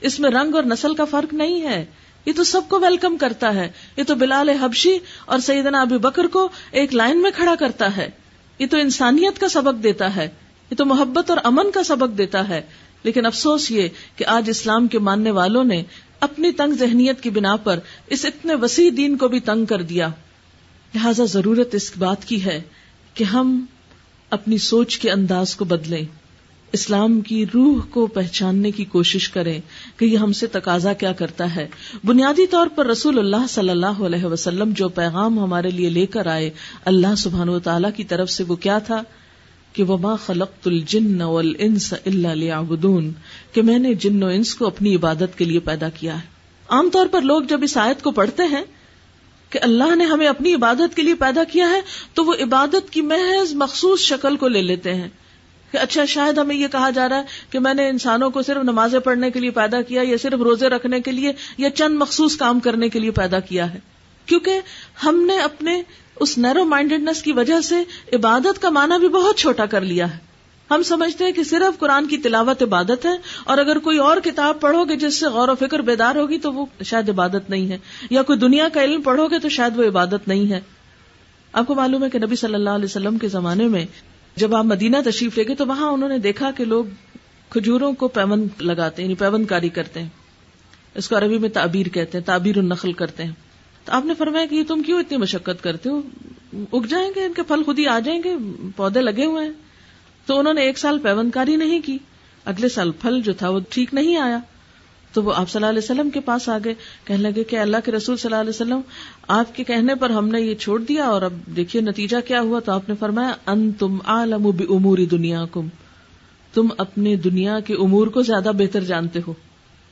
اس میں رنگ اور نسل کا فرق نہیں ہے۔ یہ تو سب کو ویلکم کرتا ہے۔ یہ تو بلال حبشی اور سیدنا ابی بکر کو ایک لائن میں کھڑا کرتا ہے۔ یہ تو انسانیت کا سبق دیتا ہے۔ یہ تو محبت اور امن کا سبق دیتا ہے۔ لیکن افسوس یہ کہ آج اسلام کے ماننے والوں نے اپنی تنگ ذہنیت کی بنا پر اس اتنے وسیع دین کو بھی تنگ کر دیا۔ لہذا ضرورت اس بات کی ہے کہ ہم اپنی سوچ کے انداز کو بدلیں۔ اسلام کی روح کو پہچاننے کی کوشش کریں کہ یہ ہم سے تقاضا کیا کرتا ہے۔ بنیادی طور پر رسول اللہ صلی اللہ علیہ وسلم جو پیغام ہمارے لیے لے کر آئے، اللہ سبحان و تعالی کی طرف سے وہ کیا تھا؟ کہ وہ ماں خلق الجن والانس الا لیعبدون کہ میں نے جن و انس کو اپنی عبادت کے لیے پیدا کیا ہے۔ عام طور پر لوگ جب اس آیت کو پڑھتے ہیں کہ اللہ نے ہمیں اپنی عبادت کے لیے پیدا کیا ہے، تو وہ عبادت کی محض مخصوص شکل کو لے لیتے ہیں۔ کہ اچھا شاید ہمیں یہ کہا جا رہا ہے کہ میں نے انسانوں کو صرف نمازیں پڑھنے کے لیے پیدا کیا، یا صرف روزے رکھنے کے لیے، یا چند مخصوص کام کرنے کے لیے پیدا کیا ہے۔ کیونکہ ہم نے اپنے اس نیرو مائنڈیڈنس کی وجہ سے عبادت کا معنی بھی بہت چھوٹا کر لیا ہے۔ ہم سمجھتے ہیں کہ صرف قرآن کی تلاوت عبادت ہے، اور اگر کوئی اور کتاب پڑھو گے جس سے غور و فکر بیدار ہوگی تو وہ شاید عبادت نہیں ہے، یا کوئی دنیا کا علم پڑھو گے تو شاید وہ عبادت نہیں ہے۔ آپ کو معلوم ہے کہ نبی صلی اللہ علیہ وسلم کے زمانے میں جب آپ مدینہ تشریف لے گئے تو وہاں انہوں نے دیکھا کہ لوگ کھجوروں کو پیوند لگاتے ہیں یعنی پیوند کاری کرتے ہیں۔ اس کو عربی میں تعبیر کہتے ہیں، تعبیر النخل کرتے ہیں۔ تو آپ نے فرمایا کہ یہ تم کیوں اتنی مشقت کرتے ہو؟ اگ جائیں گے ان کے پھل خود ہی آ جائیں گے، پودے لگے ہوئے ہیں۔ تو انہوں نے ایک سال پیوند کاری نہیں کی، اگلے سال پھل جو تھا وہ ٹھیک نہیں آیا۔ تو وہ آپ صلی اللہ علیہ وسلم کے پاس آ گئے، کہنے لگے کہ اللہ کے رسول صلی اللہ علیہ وسلم، آپ کے کہنے پر ہم نے یہ چھوڑ دیا اور اب دیکھیے نتیجہ کیا ہوا تو آپ نے فرمایا ان تم عالم اموری دنیا کم تم اپنے دنیا کے امور کو زیادہ بہتر جانتے ہو۔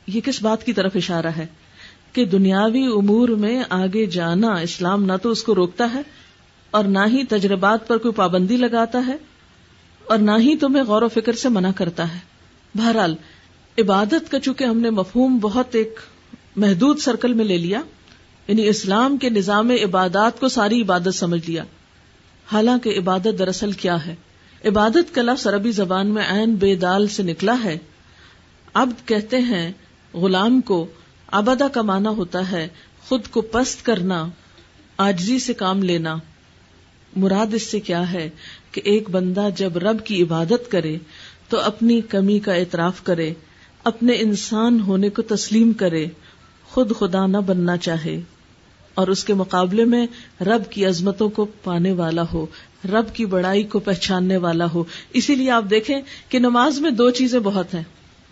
یہ کس بات کی طرف اشارہ ہے؟ کہ دنیاوی امور میں آگے جانا اسلام نہ تو اس کو روکتا ہے اور نہ ہی تجربات پر کوئی پابندی لگاتا ہے اور نہ ہی تمہیں غور و فکر سے منع کرتا ہے۔ بہرحال عبادت کا چونکہ ہم نے مفہوم بہت ایک محدود سرکل میں لے لیا یعنی اسلام کے نظام عبادات کو ساری عبادت سمجھ لیا۔ حالانکہ عبادت دراصل کیا ہے؟ عبادت کا لفظ عربی زبان میں عین بے دال سے نکلا ہے۔ اب کہتے ہیں، غلام کو آبادہ کا معنی ہوتا ہے، خود کو پست کرنا آجزی سے کام لینا۔ مراد اس سے کیا ہے کہ ایک بندہ جب رب کی عبادت کرے، تو اپنی کمی کا اعتراف کرے۔ اپنے انسان ہونے کو تسلیم کرے، خود خدا نہ بننا چاہے اور اس کے مقابلے میں رب کی عظمتوں کو پانے والا ہو، رب کی بڑائی کو پہچاننے والا ہو۔ اسی لیے آپ دیکھیں کہ نماز میں دو چیزیں بہت ہیں۔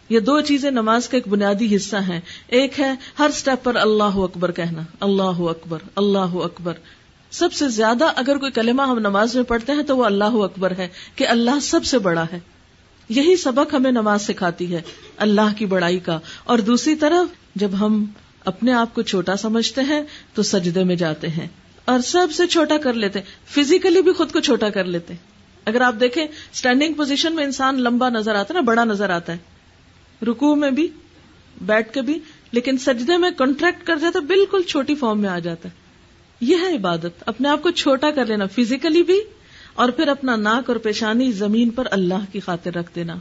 یہ دو چیزیں نماز کا ایک بنیادی حصہ ہیں۔ ایک ہے ہر سٹیپ پر اللہ اکبر کہنا، اللہ اکبر اللہ اکبر۔ سب سے زیادہ اگر کوئی کلمہ ہم نماز میں پڑھتے ہیں تو وہ اللہ اکبر ہے کہ اللہ سب سے بڑا ہے۔ یہی سبق ہمیں نماز سکھاتی ہے، اللہ کی بڑائی کا۔ اور دوسری طرف، جب ہم اپنے آپ کو چھوٹا سمجھتے ہیں، تو سجدے میں جاتے ہیں۔ اور سب سے چھوٹا کر لیتے۔ فزیکلی بھی خود کو چھوٹا کر لیتے۔ اگر آپ دیکھیں اسٹینڈنگ پوزیشن میں انسان لمبا نظر آتا ہے نا، بڑا نظر آتا ہے۔ رکو میں بھی، بیٹھ کے بھی، لیکن سجدے میں کانٹریکٹ کر جاتا بالکل چھوٹی فارم میں آ جاتا ہے۔ یہ ہے عبادت۔ اپنے آپ کو چھوٹا کر لینا۔ فزیکلی بھی اور پھر اپنا ناک اور پیشانی زمین پر اللہ کی خاطر رکھ دینا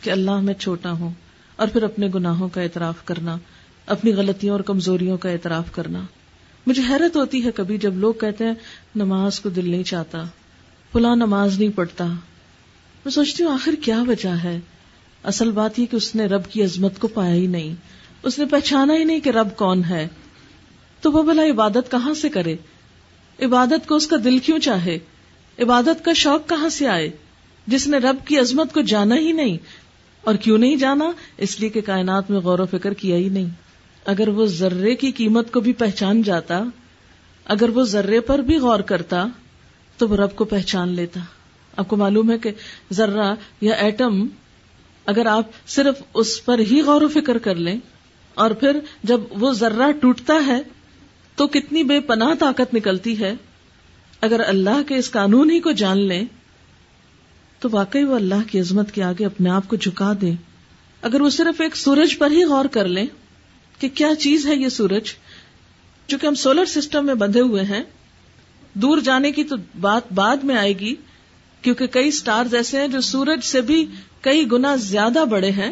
کہ اللہ میں چھوٹا ہوں اور پھر اپنے گناہوں کا اعتراف کرنا، اپنی غلطیوں اور کمزوریوں کا اعتراف کرنا۔ مجھے حیرت ہوتی ہے کبھی جب لوگ کہتے ہیں، نماز کو دل نہیں چاہتا، فلاں نماز نہیں پڑھتا۔ میں سوچتی ہوں، آخر کیا وجہ ہے؟ اصل بات یہ کہ اس نے رب کی عظمت کو پایا ہی نہیں۔ اس نے پہچانا ہی نہیں کہ رب کون ہے۔ تو وہ بلا عبادت کہاں سے کرے؟ عبادت کو اس کا دل کیوں چاہے؟ عبادت کا شوق کہاں سے آئے؟ جس نے رب کی عظمت کو جانا ہی نہیں۔ اور کیوں نہیں جانا؟ اس لیے کہ کائنات میں غور و فکر کیا ہی نہیں۔ اگر وہ ذرے کی قیمت کو بھی پہچان جاتا، اگر وہ ذرے پر بھی غور کرتا، تو وہ رب کو پہچان لیتا۔ آپ کو معلوم ہے کہ ذرہ یا ایٹم، اگر آپ صرف اس پر ہی غور و فکر کر لیں، اور پھر جب وہ ذرہ ٹوٹتا ہے، تو کتنی بے پناہ طاقت نکلتی ہے۔ اگر اللہ کے اس قانون ہی کو جان لیں، تو واقعی وہ اللہ کی عظمت کے آگے اپنے آپ کو جھکا دیں۔ اگر وہ صرف ایک سورج پر ہی غور کر لیں کہ کیا چیز ہے یہ سورج، چونکہ ہم سولر سسٹم میں بندھے ہوئے ہیں، دور جانے کی تو بات بعد میں آئے گی، کیونکہ کئی سٹارز ایسے ہیں جو سورج سے بھی کئی گنا زیادہ بڑے ہیں۔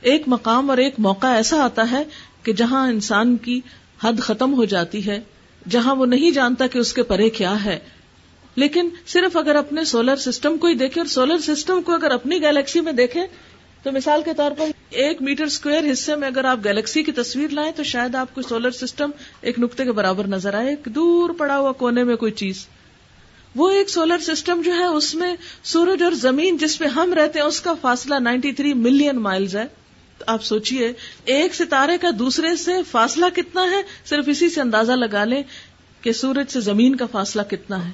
ایک مقام اور ایک موقع ایسا آتا ہے کہ جہاں انسان کی حد ختم ہو جاتی ہے۔ جہاں وہ نہیں جانتا کہ اس کے پرے کیا ہے۔ لیکن صرف اگر اپنے سولر سسٹم کو ہی دیکھیں اور سولر سسٹم کو اگر اپنی گیلیکسی میں دیکھیں، تو مثال کے طور پر ایک میٹر اسکوائر حصے میں اگر آپ گیلیکسی کی تصویر لائیں تو شاید آپ کو سولر سسٹم ایک نقطے کے برابر نظر آئے، ایک دور پڑا ہوا کونے میں کوئی چیز۔ وہ ایک سولر سسٹم جو ہے، اس میں سورج اور زمین جس پہ ہم رہتے ہیں، اس کا فاصلہ نائنٹی تھری ملین مائلز ہے۔ آپ سوچئے، ایک ستارے کا دوسرے سے فاصلہ کتنا ہے؟ صرف اسی سے اندازہ لگا لیں کہ سورج سے زمین کا فاصلہ کتنا ہے۔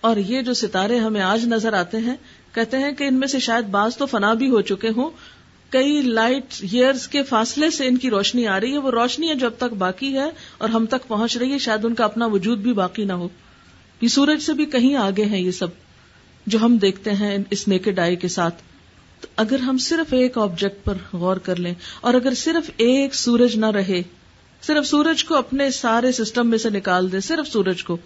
اور یہ جو ستارے ہمیں آج نظر آتے ہیں، کہتے ہیں کہ ان میں سے شاید بعض تو فنا بھی ہو چکے ہوں۔ کئی لائٹ ایئرز کے فاصلے سے ان کی روشنی آ رہی ہے، وہ روشنی ہے جو اب تک باقی ہے اور ہم تک پہنچ رہی ہے، شاید ان کا اپنا وجود بھی باقی نہ ہو۔ یہ سورج سے بھی کہیں آگے ہیں یہ سب، جو ہم دیکھتے ہیں اس نیکڈ آئی کے ساتھ۔ تو اگر ہم صرف ایک آبجیکٹ پر غور کر لیں اور اگر صرف ایک سورج نہ رہے، صرف سورج کو اپنے سارے سسٹم میں سے نکال دے صرف سورج کو،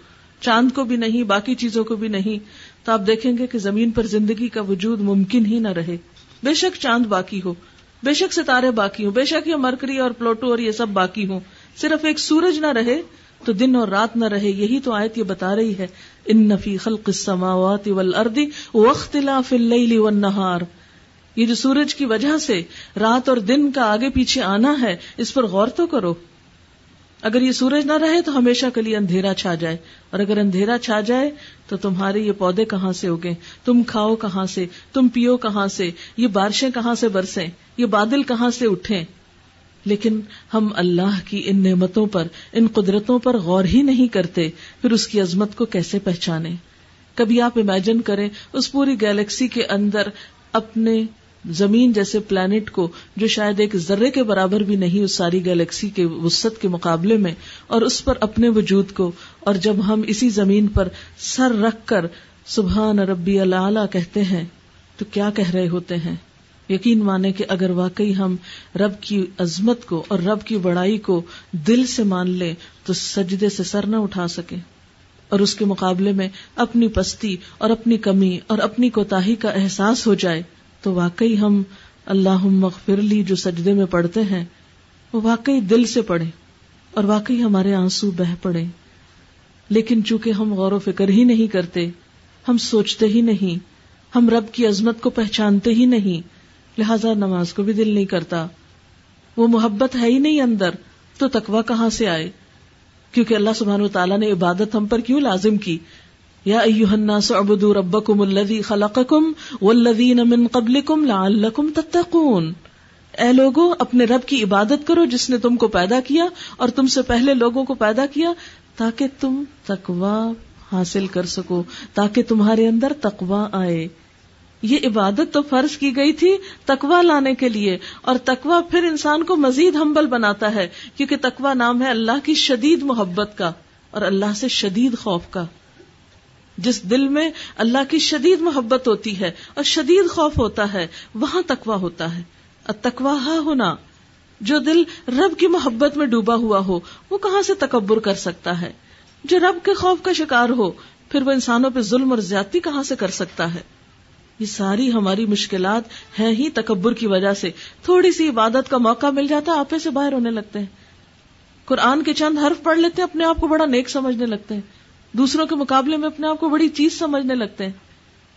چاند کو بھی نہیں، باقی چیزوں کو بھی نہیں، تو آپ دیکھیں گے کہ زمین پر زندگی کا وجود ممکن ہی نہ رہے۔ بے شک چاند باقی ہو، بے شک ستارے باقی ہوں، بے شک یہ مرکری اور پلوٹو اور یہ سب باقی ہوں۔ صرف ایک سورج نہ رہے تو دن اور رات نہ رہے، یہی تو آیت یہ بتا رہی ہے۔ ان نفی خلق السماوات والارض واختلاف اللیل والنہار یہ جو سورج کی وجہ سے رات اور دن کا آگے پیچھے آنا ہے، اس پر غور تو کرو۔ اگر یہ سورج نہ رہے تو ہمیشہ کے لیے اندھیرا چھا جائے۔ اور اگر اندھیرا چھا جائے تو تمہارے یہ پودے کہاں سے اگے تم کھاؤ کہاں سے؟ تم پیو کہاں سے؟ یہ بارشیں کہاں سے برسیں؟ یہ بادل کہاں سے اٹھیں؟ لیکن ہم اللہ کی ان نعمتوں پر، ان قدرتوں پر غور ہی نہیں کرتے۔ پھر اس کی عظمت کو کیسے پہچانے کبھی آپ امیجن کریں، اس پوری گیلیکسی کے اندر اپنے زمین جیسے پلانٹ کو جو شاید ایک ذرے کے برابر بھی نہیں اس ساری گیلیکسی کے وسط کے مقابلے میں، اور اس پر اپنے وجود کو، اور جب ہم اسی زمین پر سر رکھ کر سبحان ربی اللہ کہتے ہیں، تو کیا کہہ رہے ہوتے ہیں؟ یقین مانے کہ اگر واقعی ہم رب کی عظمت کو اور رب کی بڑائی کو دل سے مان لیں، تو سجدے سے سر نہ اٹھا سکے اور اس کے مقابلے میں اپنی پستی اور اپنی کمی اور اپنی کوتاہی کا احساس ہو جائے۔ تو واقعی ہم اللہ مغفر لی جو سجدے میں پڑھتے ہیں، وہ واقعی دل سے پڑھے اور واقعی ہمارے آنسو بہ پڑے لیکن چونکہ ہم غور و فکر ہی نہیں کرتے، ہم سوچتے ہی نہیں، ہم رب کی عظمت کو پہچانتے ہی نہیں، لہذا نماز کو بھی دل نہیں کرتا۔ وہ محبت ہے ہی نہیں اندر، تو تکوا کہاں سے آئے؟ کیونکہ اللہ سبحان و تعالیٰ نے عبادت ہم پر کیوں لازم کی؟ یا ایوہ الناس عبدو ربکم اللذی خلقکم والذین من قبلکم لعلکم تتقون۔ اے لوگو، اپنے رب کی عبادت کرو جس نے تم کو پیدا کیا اور تم سے پہلے لوگوں کو پیدا کیا تاکہ تم تقوا حاصل کر سکو، تاکہ تمہارے اندر تقوا آئے۔ یہ عبادت تو فرض کی گئی تھی تقوا لانے کے لیے، اور تقوا پھر انسان کو مزید ہمبل بناتا ہے، کیونکہ تقوا نام ہے اللہ کی شدید محبت کا اور اللہ سے شدید خوف کا۔ جس دل میں اللہ کی شدید محبت ہوتی ہے اور شدید خوف ہوتا ہے، وہاں تکوا ہوتا ہے۔ تکواہ ہونا جو دل رب کی محبت میں ڈوبا ہوا ہو، وہ کہاں سے تکبر کر سکتا ہے؟ جو رب کے خوف کا شکار ہو، پھر وہ انسانوں پہ ظلم اور زیادتی کہاں سے کر سکتا ہے؟ یہ ساری ہماری مشکلات ہیں ہی تکبر کی وجہ سے۔ تھوڑی سی عبادت کا موقع مل جاتا ہے آپے سے باہر ہونے لگتے ہیں۔ قرآن کے چند حرف پڑھ لیتے ہیں، اپنے آپ کو بڑا نیک سمجھنے لگتے ہیں۔ دوسروں کے مقابلے میں اپنے آپ کو بڑی چیز سمجھنے لگتے ہیں۔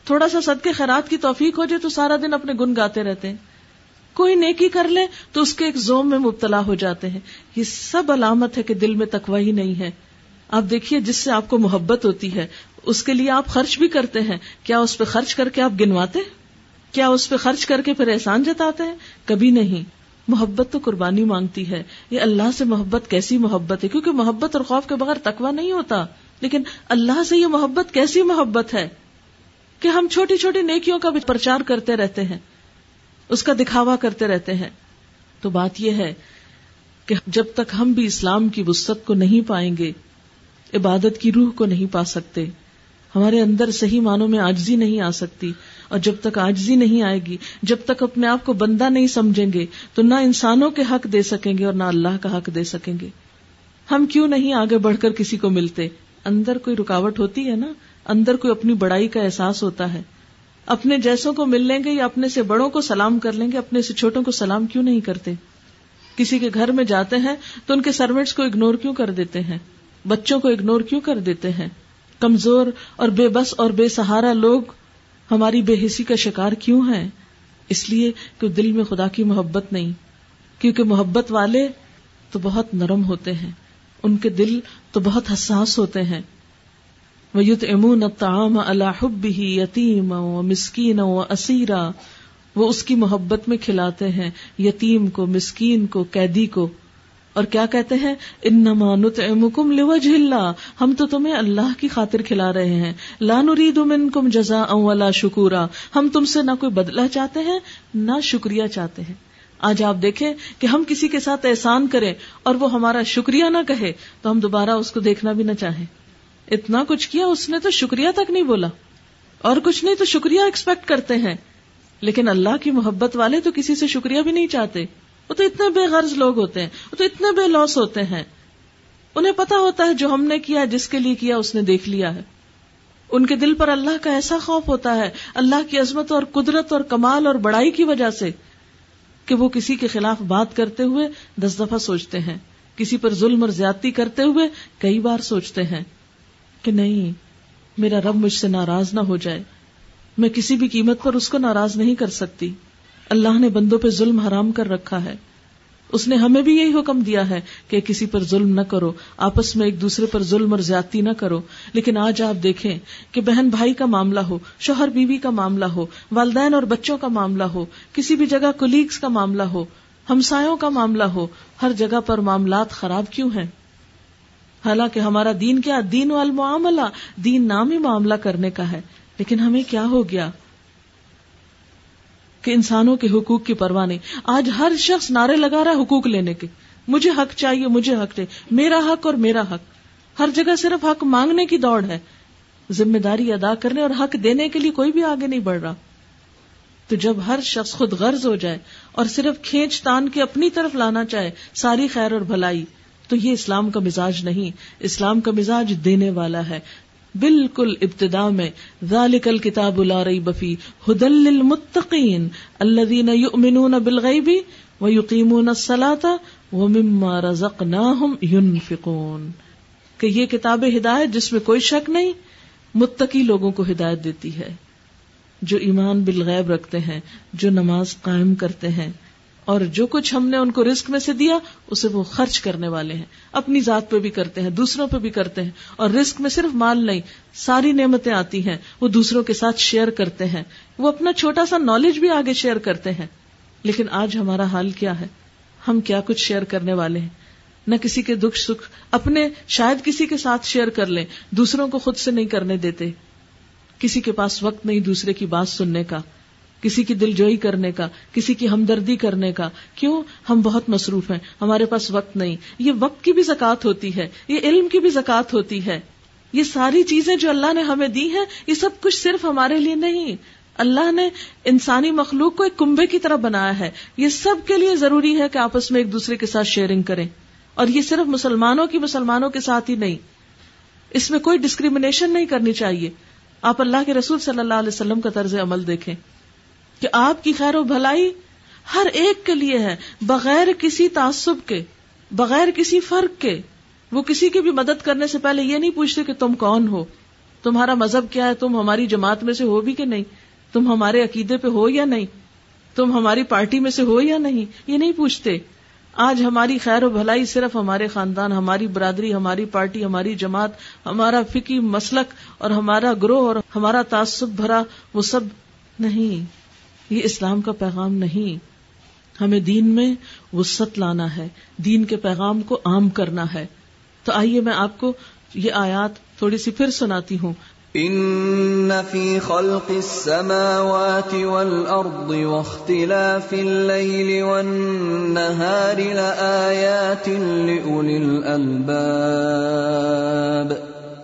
تھوڑا سا صدقے خیرات کی توفیق ہو جائے تو سارا دن اپنے گن گاتے رہتے ہیں۔ کوئی نیکی کر لے تو اس کے ایک زوم میں مبتلا ہو جاتے ہیں۔ یہ سب علامت ہے کہ دل میں تکوا ہی نہیں ہے۔ آپ دیکھیے جس سے آپ کو محبت ہوتی ہے، اس کے لیے آپ خرچ بھی کرتے ہیں۔ کیا اس پہ خرچ کر کے آپ گنواتے؟ کیا اس پہ خرچ کر کے پھر احسان جتاتے ہیں؟ کبھی نہیں۔ محبت تو قربانی مانگتی ہے۔ یہ اللہ سے محبت کیسی محبت ہے؟ کیونکہ محبت اور خوف کے بغیر تکوا نہیں ہوتا۔ لیکن اللہ سے یہ محبت کیسی محبت ہے کہ ہم چھوٹی چھوٹی نیکیوں کا بھی پرچار کرتے رہتے ہیں، اس کا دکھاوا کرتے رہتے ہیں۔ تو بات یہ ہے کہ جب تک ہم بھی اسلام کی وسط کو نہیں پائیں گے، عبادت کی روح کو نہیں پا سکتے، ہمارے اندر صحیح معنوں میں آجزی نہیں آ سکتی۔ اور جب تک آجزی نہیں آئے گی، جب تک اپنے آپ کو بندہ نہیں سمجھیں گے، تو نہ انسانوں کے حق دے سکیں گے اور نہ اللہ کا حق دے سکیں گے۔ ہم کیوں نہیں آگے بڑھ کر کسی کو ملتے؟ اندر کوئی رکاوٹ ہوتی ہے نا، اندر کوئی اپنی بڑائی کا احساس ہوتا ہے۔ اپنے جیسوں کو مل لیں گے یا اپنے سے بڑوں کو سلام کر لیں گے، اپنے سے چھوٹوں کو سلام کیوں نہیں کرتے؟ کسی کے گھر میں جاتے ہیں تو ان کے سروینٹس کو اگنور کیوں کر دیتے ہیں؟ بچوں کو اگنور کیوں کر دیتے ہیں؟ کمزور اور بے بس اور بے سہارا لوگ ہماری بے حسی کا شکار کیوں ہیں؟ اس لیے کہ دل میں خدا کی محبت نہیں، کیونکہ محبت والے تو بہت نرم ہوتے ہیں۔ ان کے دل تو بہت حساس ہوتے ہیں۔ وہ یوت امون تام اللہ ہی یتیم و مسکین و اسیرا وہ اس کی محبت میں کھلاتے ہیں، یتیم کو، مسکین کو، قیدی کو۔ اور کیا کہتے ہیں؟ انما نطعمکم لوجه اللہ ہم تو تمہیں اللہ کی خاطر کھلا رہے ہیں۔ لا نريد منکم جزاء ولا شکورا ہم تم سے نہ کوئی بدلہ چاہتے ہیں، نہ شکریہ چاہتے ہیں۔ آج آپ دیکھیں کہ ہم کسی کے ساتھ احسان کریں اور وہ ہمارا شکریہ نہ کہے تو ہم دوبارہ اس کو دیکھنا بھی نہ چاہیں۔ اتنا کچھ کیا اس نے تو شکریہ تک نہیں بولا۔ اور کچھ نہیں تو شکریہ ایکسپیکٹ کرتے ہیں۔ لیکن اللہ کی محبت والے تو کسی سے شکریہ بھی نہیں چاہتے۔ وہ تو اتنے بے غرض لوگ ہوتے ہیں، وہ تو اتنے بے لوس ہوتے ہیں۔ انہیں پتا ہوتا ہے جو ہم نے کیا، جس کے لیے کیا اس نے دیکھ لیا ہے۔ ان کے دل پر اللہ کا ایسا خوف ہوتا ہے، اللہ کی عظمت اور قدرت اور کمال اور بڑائی کی وجہ سے۔ کہ وہ کسی کے خلاف بات کرتے ہوئے دس دفعہ سوچتے ہیں، کسی پر ظلم اور زیادتی کرتے ہوئے کئی بار سوچتے ہیں کہ نہیں، میرا رب مجھ سے ناراض نہ ہو جائے۔ میں کسی بھی قیمت پر اس کو ناراض نہیں کر سکتی۔ اللہ نے بندوں پہ ظلم حرام کر رکھا ہے۔ اس نے ہمیں بھی یہی حکم دیا ہے کہ کسی پر ظلم نہ کرو، آپس میں ایک دوسرے پر ظلم اور زیادتی نہ کرو۔ لیکن آج آپ دیکھیں کہ بہن بھائی کا معاملہ ہو، شوہر بیوی کا معاملہ ہو، والدین اور بچوں کا معاملہ ہو، کسی بھی جگہ کولیگس کا معاملہ ہو، ہمسایوں کا معاملہ ہو، ہر جگہ پر معاملات خراب کیوں ہیں؟ حالانکہ ہمارا دین کیا؟ دین والمعاملہ، دین نام ہی معاملہ کرنے کا ہے۔ لیکن ہمیں کیا ہو گیا؟ کہ انسانوں کے حقوق کی پرواہ نہیں۔ آج ہر شخص نعرے لگا رہا ہے حقوق لینے کے۔ مجھے حق چاہیے، مجھے حق چاہیے میرا حق اور میرا حق۔ ہر جگہ صرف حق مانگنے کی دوڑ ہے۔ ذمہ داری ادا کرنے اور حق دینے کے لیے کوئی بھی آگے نہیں بڑھ رہا۔ تو جب ہر شخص خود غرض ہو جائے اور صرف کھینچ تان کے اپنی طرف لانا چاہے، ساری خیر اور بھلائی، تو یہ اسلام کا مزاج نہیں۔ اسلام کا مزاج دینے والا ہے۔ بالکل ابتدا میں ذالک الکتاب لا ریب فی ہدل للمتقین الذین یؤمنون بالغیب ویقیمون الصلاة ومما رزقناہم ينفقون کہ یہ کتاب ہدایت جس میں کوئی شک نہیں متقی لوگوں کو ہدایت دیتی ہے جو ایمان بالغیب رکھتے ہیں جو نماز قائم کرتے ہیں اور جو کچھ ہم نے ان کو رسک میں سے دیا، اسے وہ خرچ کرنے والے ہیں۔ اپنی ذات پہ بھی کرتے ہیں، دوسروں پہ بھی کرتے ہیں۔ اور رسک میں صرف مال نہیں، ساری نعمتیں آتی ہیں۔ وہ دوسروں کے ساتھ شیئر کرتے ہیں۔ وہ اپنا چھوٹا سا نالج بھی آگے شیئر کرتے ہیں۔ لیکن آج ہمارا حال کیا ہے؟ ہم کیا کچھ شیئر کرنے والے ہیں؟ نہ کسی کے دکھ سکھ اپنے، شاید کسی کے ساتھ شیئر کر لیں۔ دوسروں کو خود سے نہیں کرنے دیتے۔ کسی کے پاس وقت نہیں، دوسرے کی بات سننے کا۔ کسی کی دل جوئی کرنے کا، کسی کی ہمدردی کرنے کا۔ کیوں؟ ہم بہت مصروف ہیں، ہمارے پاس وقت نہیں۔ یہ وقت کی بھی زکات ہوتی ہے، یہ علم کی بھی زکات ہوتی ہے۔ یہ ساری چیزیں جو اللہ نے ہمیں دی ہیں، یہ سب کچھ صرف ہمارے لیے نہیں۔ اللہ نے انسانی مخلوق کو ایک کنبے کی طرح بنایا ہے۔ یہ سب کے لیے ضروری ہے کہ آپس میں ایک دوسرے کے ساتھ شیئرنگ کریں۔ اور یہ صرف مسلمانوں کی مسلمانوں کے ساتھ ہی نہیں۔ اس میں کوئی ڈسکریمنیشن نہیں کرنی چاہیے۔ آپ اللہ کے رسول صلی اللہ علیہ وسلم کا طرز عمل دیکھیں۔ کہ آپ کی خیر و بھلائی ہر ایک کے لیے ہے، بغیر کسی تعصب کے، بغیر کسی فرق کے۔ وہ کسی کی بھی مدد کرنے سے پہلے یہ نہیں پوچھتے کہ تم کون ہو؟ تمہارا مذہب کیا ہے؟ تم ہماری جماعت میں سے ہو بھی کہ نہیں؟ تم ہمارے عقیدے پہ ہو یا نہیں؟ تم ہماری پارٹی میں سے ہو یا نہیں؟ یہ نہیں پوچھتے۔ آج ہماری خیر و بھلائی صرف ہمارے خاندان، ہماری برادری، ہماری پارٹی، ہماری جماعت، ہمارا فکی مسلک اور ہمارا گروہ اور ہمارا تعصب بھرا وہ سب نہیں۔ یہ اسلام کا پیغام نہیں۔ ہمیں دین میں وسط لانا ہے، دین کے پیغام کو عام کرنا ہے۔ تو آئیے میں آپ کو یہ آیات تھوڑی سی پھر سناتی ہوں۔ ان في خلق السماوات والارض واختلاف الليل والنهار لآيات لاولي الالباب۔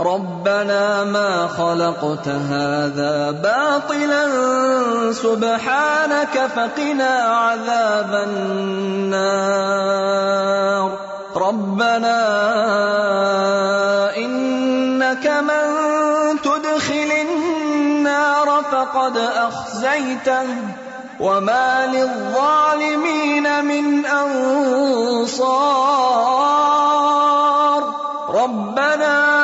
ربنا ما خلقت هذا باطلا، سبحانك فقنا عذاب النار. ربنا انك من تدخل النار فقد اخزيته وما للظالمين من انصار ربنا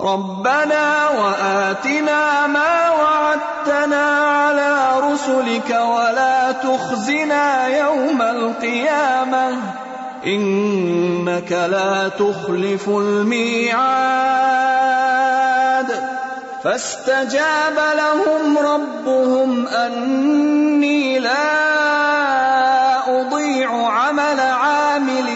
ربنا وآتنا ما وعدتنا على رسلك ولا تخزنا يوم القيامة إنك لا تخلف الميعاد فاستجاب لهم ربهم أني لا أضيع عمل عامل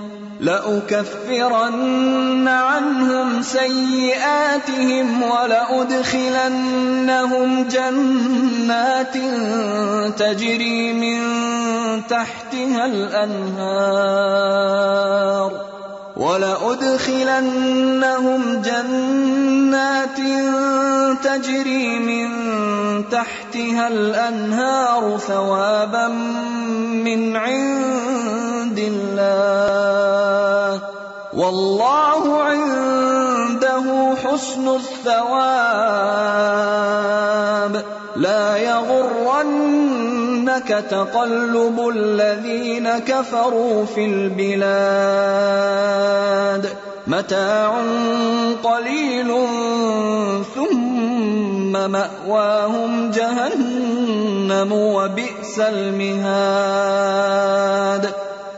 لَأُكَفِّرَنَّ عَنْهُمْ سَيِّئَاتِهِمْ وَلَأُدْخِلَنَّهُمْ جَنَّاتٍ تَجْرِي من تَحْتِهَا الأنهار ولأدخلنهم جنات تجري من تحتها الأنهار ثوابا من عند الله. والله عنده حسن الثواب. لا يغرنك تقلب الذين كفروا في البلاد متاع قليل ثم مأواهم جهنم وبئس المهاد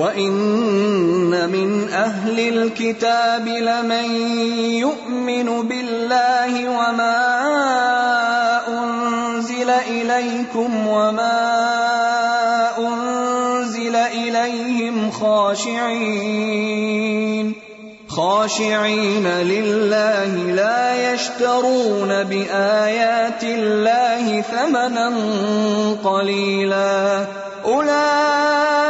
وَإِنَّ مِنْ أَهْلِ الْكِتَابِ لَمَن يُؤْمِنُ بِاللَّهِ وَمَا أُنزِلَ إِلَيْكُمْ وَمَا أُنزِلَ إِلَيْهِمْ خَاشِعِينَ خاشعين لله لا يشترون بآيات الله ثمنا قليلا أولئك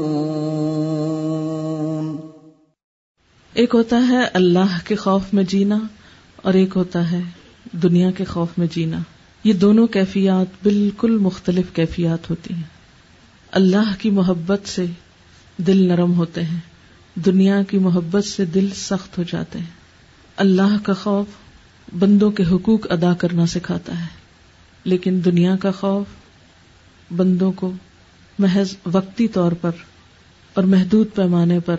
ایک ہوتا ہے اللہ کے خوف میں جینا اور ایک ہوتا ہے دنیا کے خوف میں جینا۔ یہ دونوں کیفیات بالکل مختلف کیفیات ہوتی ہیں۔ اللہ کی محبت سے دل نرم ہوتے ہیں، دنیا کی محبت سے دل سخت ہو جاتے ہیں۔ اللہ کا خوف بندوں کے حقوق ادا کرنا سکھاتا ہے، لیکن دنیا کا خوف بندوں کو محض وقتی طور پر اور محدود پیمانے پر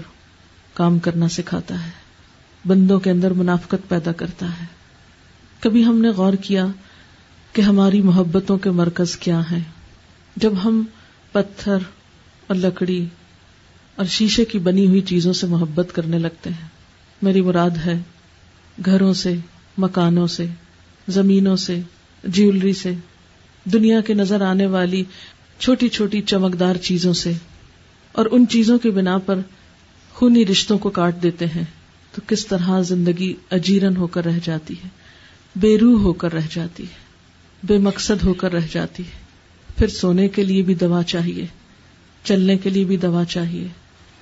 کام کرنا سکھاتا ہے۔ بندوں کے اندر منافقت پیدا کرتا ہے۔ کبھی ہم نے غور کیا کہ ہماری محبتوں کے مرکز کیا ہیں۔ جب ہم پتھر اور لکڑی اور شیشے کی بنی ہوئی چیزوں سے محبت کرنے لگتے ہیں۔ میری مراد ہے گھروں سے، مکانوں سے، زمینوں سے، جیولری سے، دنیا کے نظر آنے والی چھوٹی چھوٹی چمکدار چیزوں سے۔ اور ان چیزوں کی بنا پر خونی رشتوں کو کاٹ دیتے ہیں تو کس طرح زندگی اجیرن ہو کر رہ جاتی ہے؟ بے روح ہو کر رہ جاتی ہے، بے مقصد ہو کر رہ جاتی ہے۔ پھر سونے کے لیے بھی دوا چاہیے، چلنے کے لیے بھی دوا چاہیے،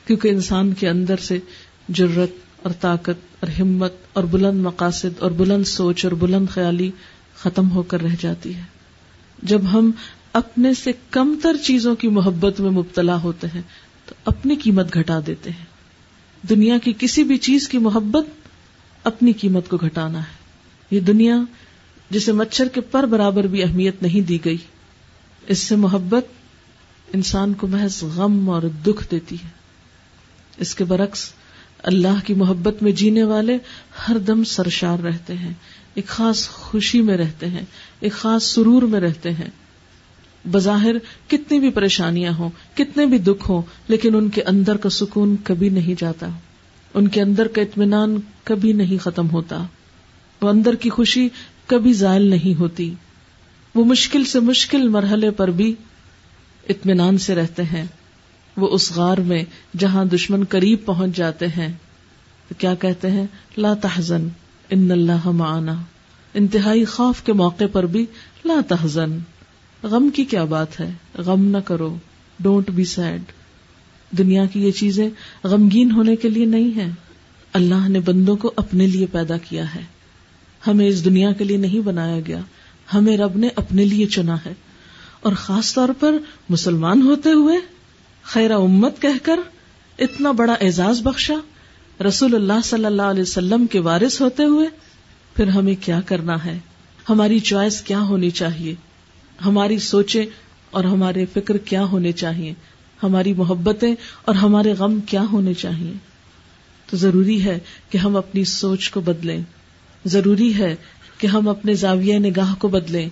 کیونکہ انسان کے اندر سے جرت اور طاقت اور ہمت اور بلند مقاصد اور بلند سوچ اور بلند خیالی ختم ہو کر رہ جاتی ہے۔ جب ہم اپنے سے کم تر چیزوں کی محبت میں مبتلا ہوتے ہیں، تو اپنی قیمت گھٹا دیتے ہیں۔ دنیا کی کسی بھی چیز کی محبت اپنی قیمت کو گھٹانا ہے۔ یہ دنیا جسے مچھر کے پر برابر بھی اہمیت نہیں دی گئی، اس سے محبت انسان کو محض غم اور دکھ دیتی ہے۔ اس کے برعکس، اللہ کی محبت میں جینے والے ہر دم سرشار رہتے ہیں، ایک خاص خوشی میں رہتے ہیں، ایک خاص سرور میں رہتے ہیں۔ بظاہر کتنی بھی پریشانیاں ہوں، کتنے بھی دکھ ہوں، لیکن ان کے اندر کا سکون کبھی نہیں جاتا۔ ان کے اندر کا اطمینان کبھی نہیں ختم ہوتا۔ وہ اندر کی خوشی کبھی زائل نہیں ہوتی۔ وہ مشکل سے مشکل مرحلے پر بھی اطمینان سے رہتے ہیں۔ وہ اس غار میں جہاں دشمن قریب پہنچ جاتے ہیں۔ تو کیا کہتے ہیں؟ لا تحزن، ان اللہ معنا انتہائی خوف کے موقع پر بھی لا تحزن۔ غم کی کیا بات ہے؟ غم نہ کرو ڈونٹ بی سیڈ دنیا کی یہ چیزیں غمگین ہونے کے لیے نہیں ہے اللہ نے بندوں کو اپنے لیے پیدا کیا ہے۔ ہمیں اس دنیا کے لیے نہیں بنایا گیا۔ ہمیں رب نے اپنے لیے چنا ہے۔ اور خاص طور پر مسلمان ہوتے ہوئے خیر امت کہہ کر اتنا بڑا اعزاز بخشا، رسول اللہ صلی اللہ علیہ وسلم کے وارث ہوتے ہوئے، پھر ہمیں کیا کرنا ہے؟ ہماری چوائس کیا ہونی چاہیے؟ ہماری سوچیں اور ہمارے فکر کیا ہونے چاہیے؟ ہماری محبتیں اور ہمارے غم کیا ہونے چاہیے؟ تو ضروری ہے کہ ہم اپنی سوچ کو بدلیں۔ ضروری ہے کہ ہم اپنے زاویہ نگاہ کو بدلیں۔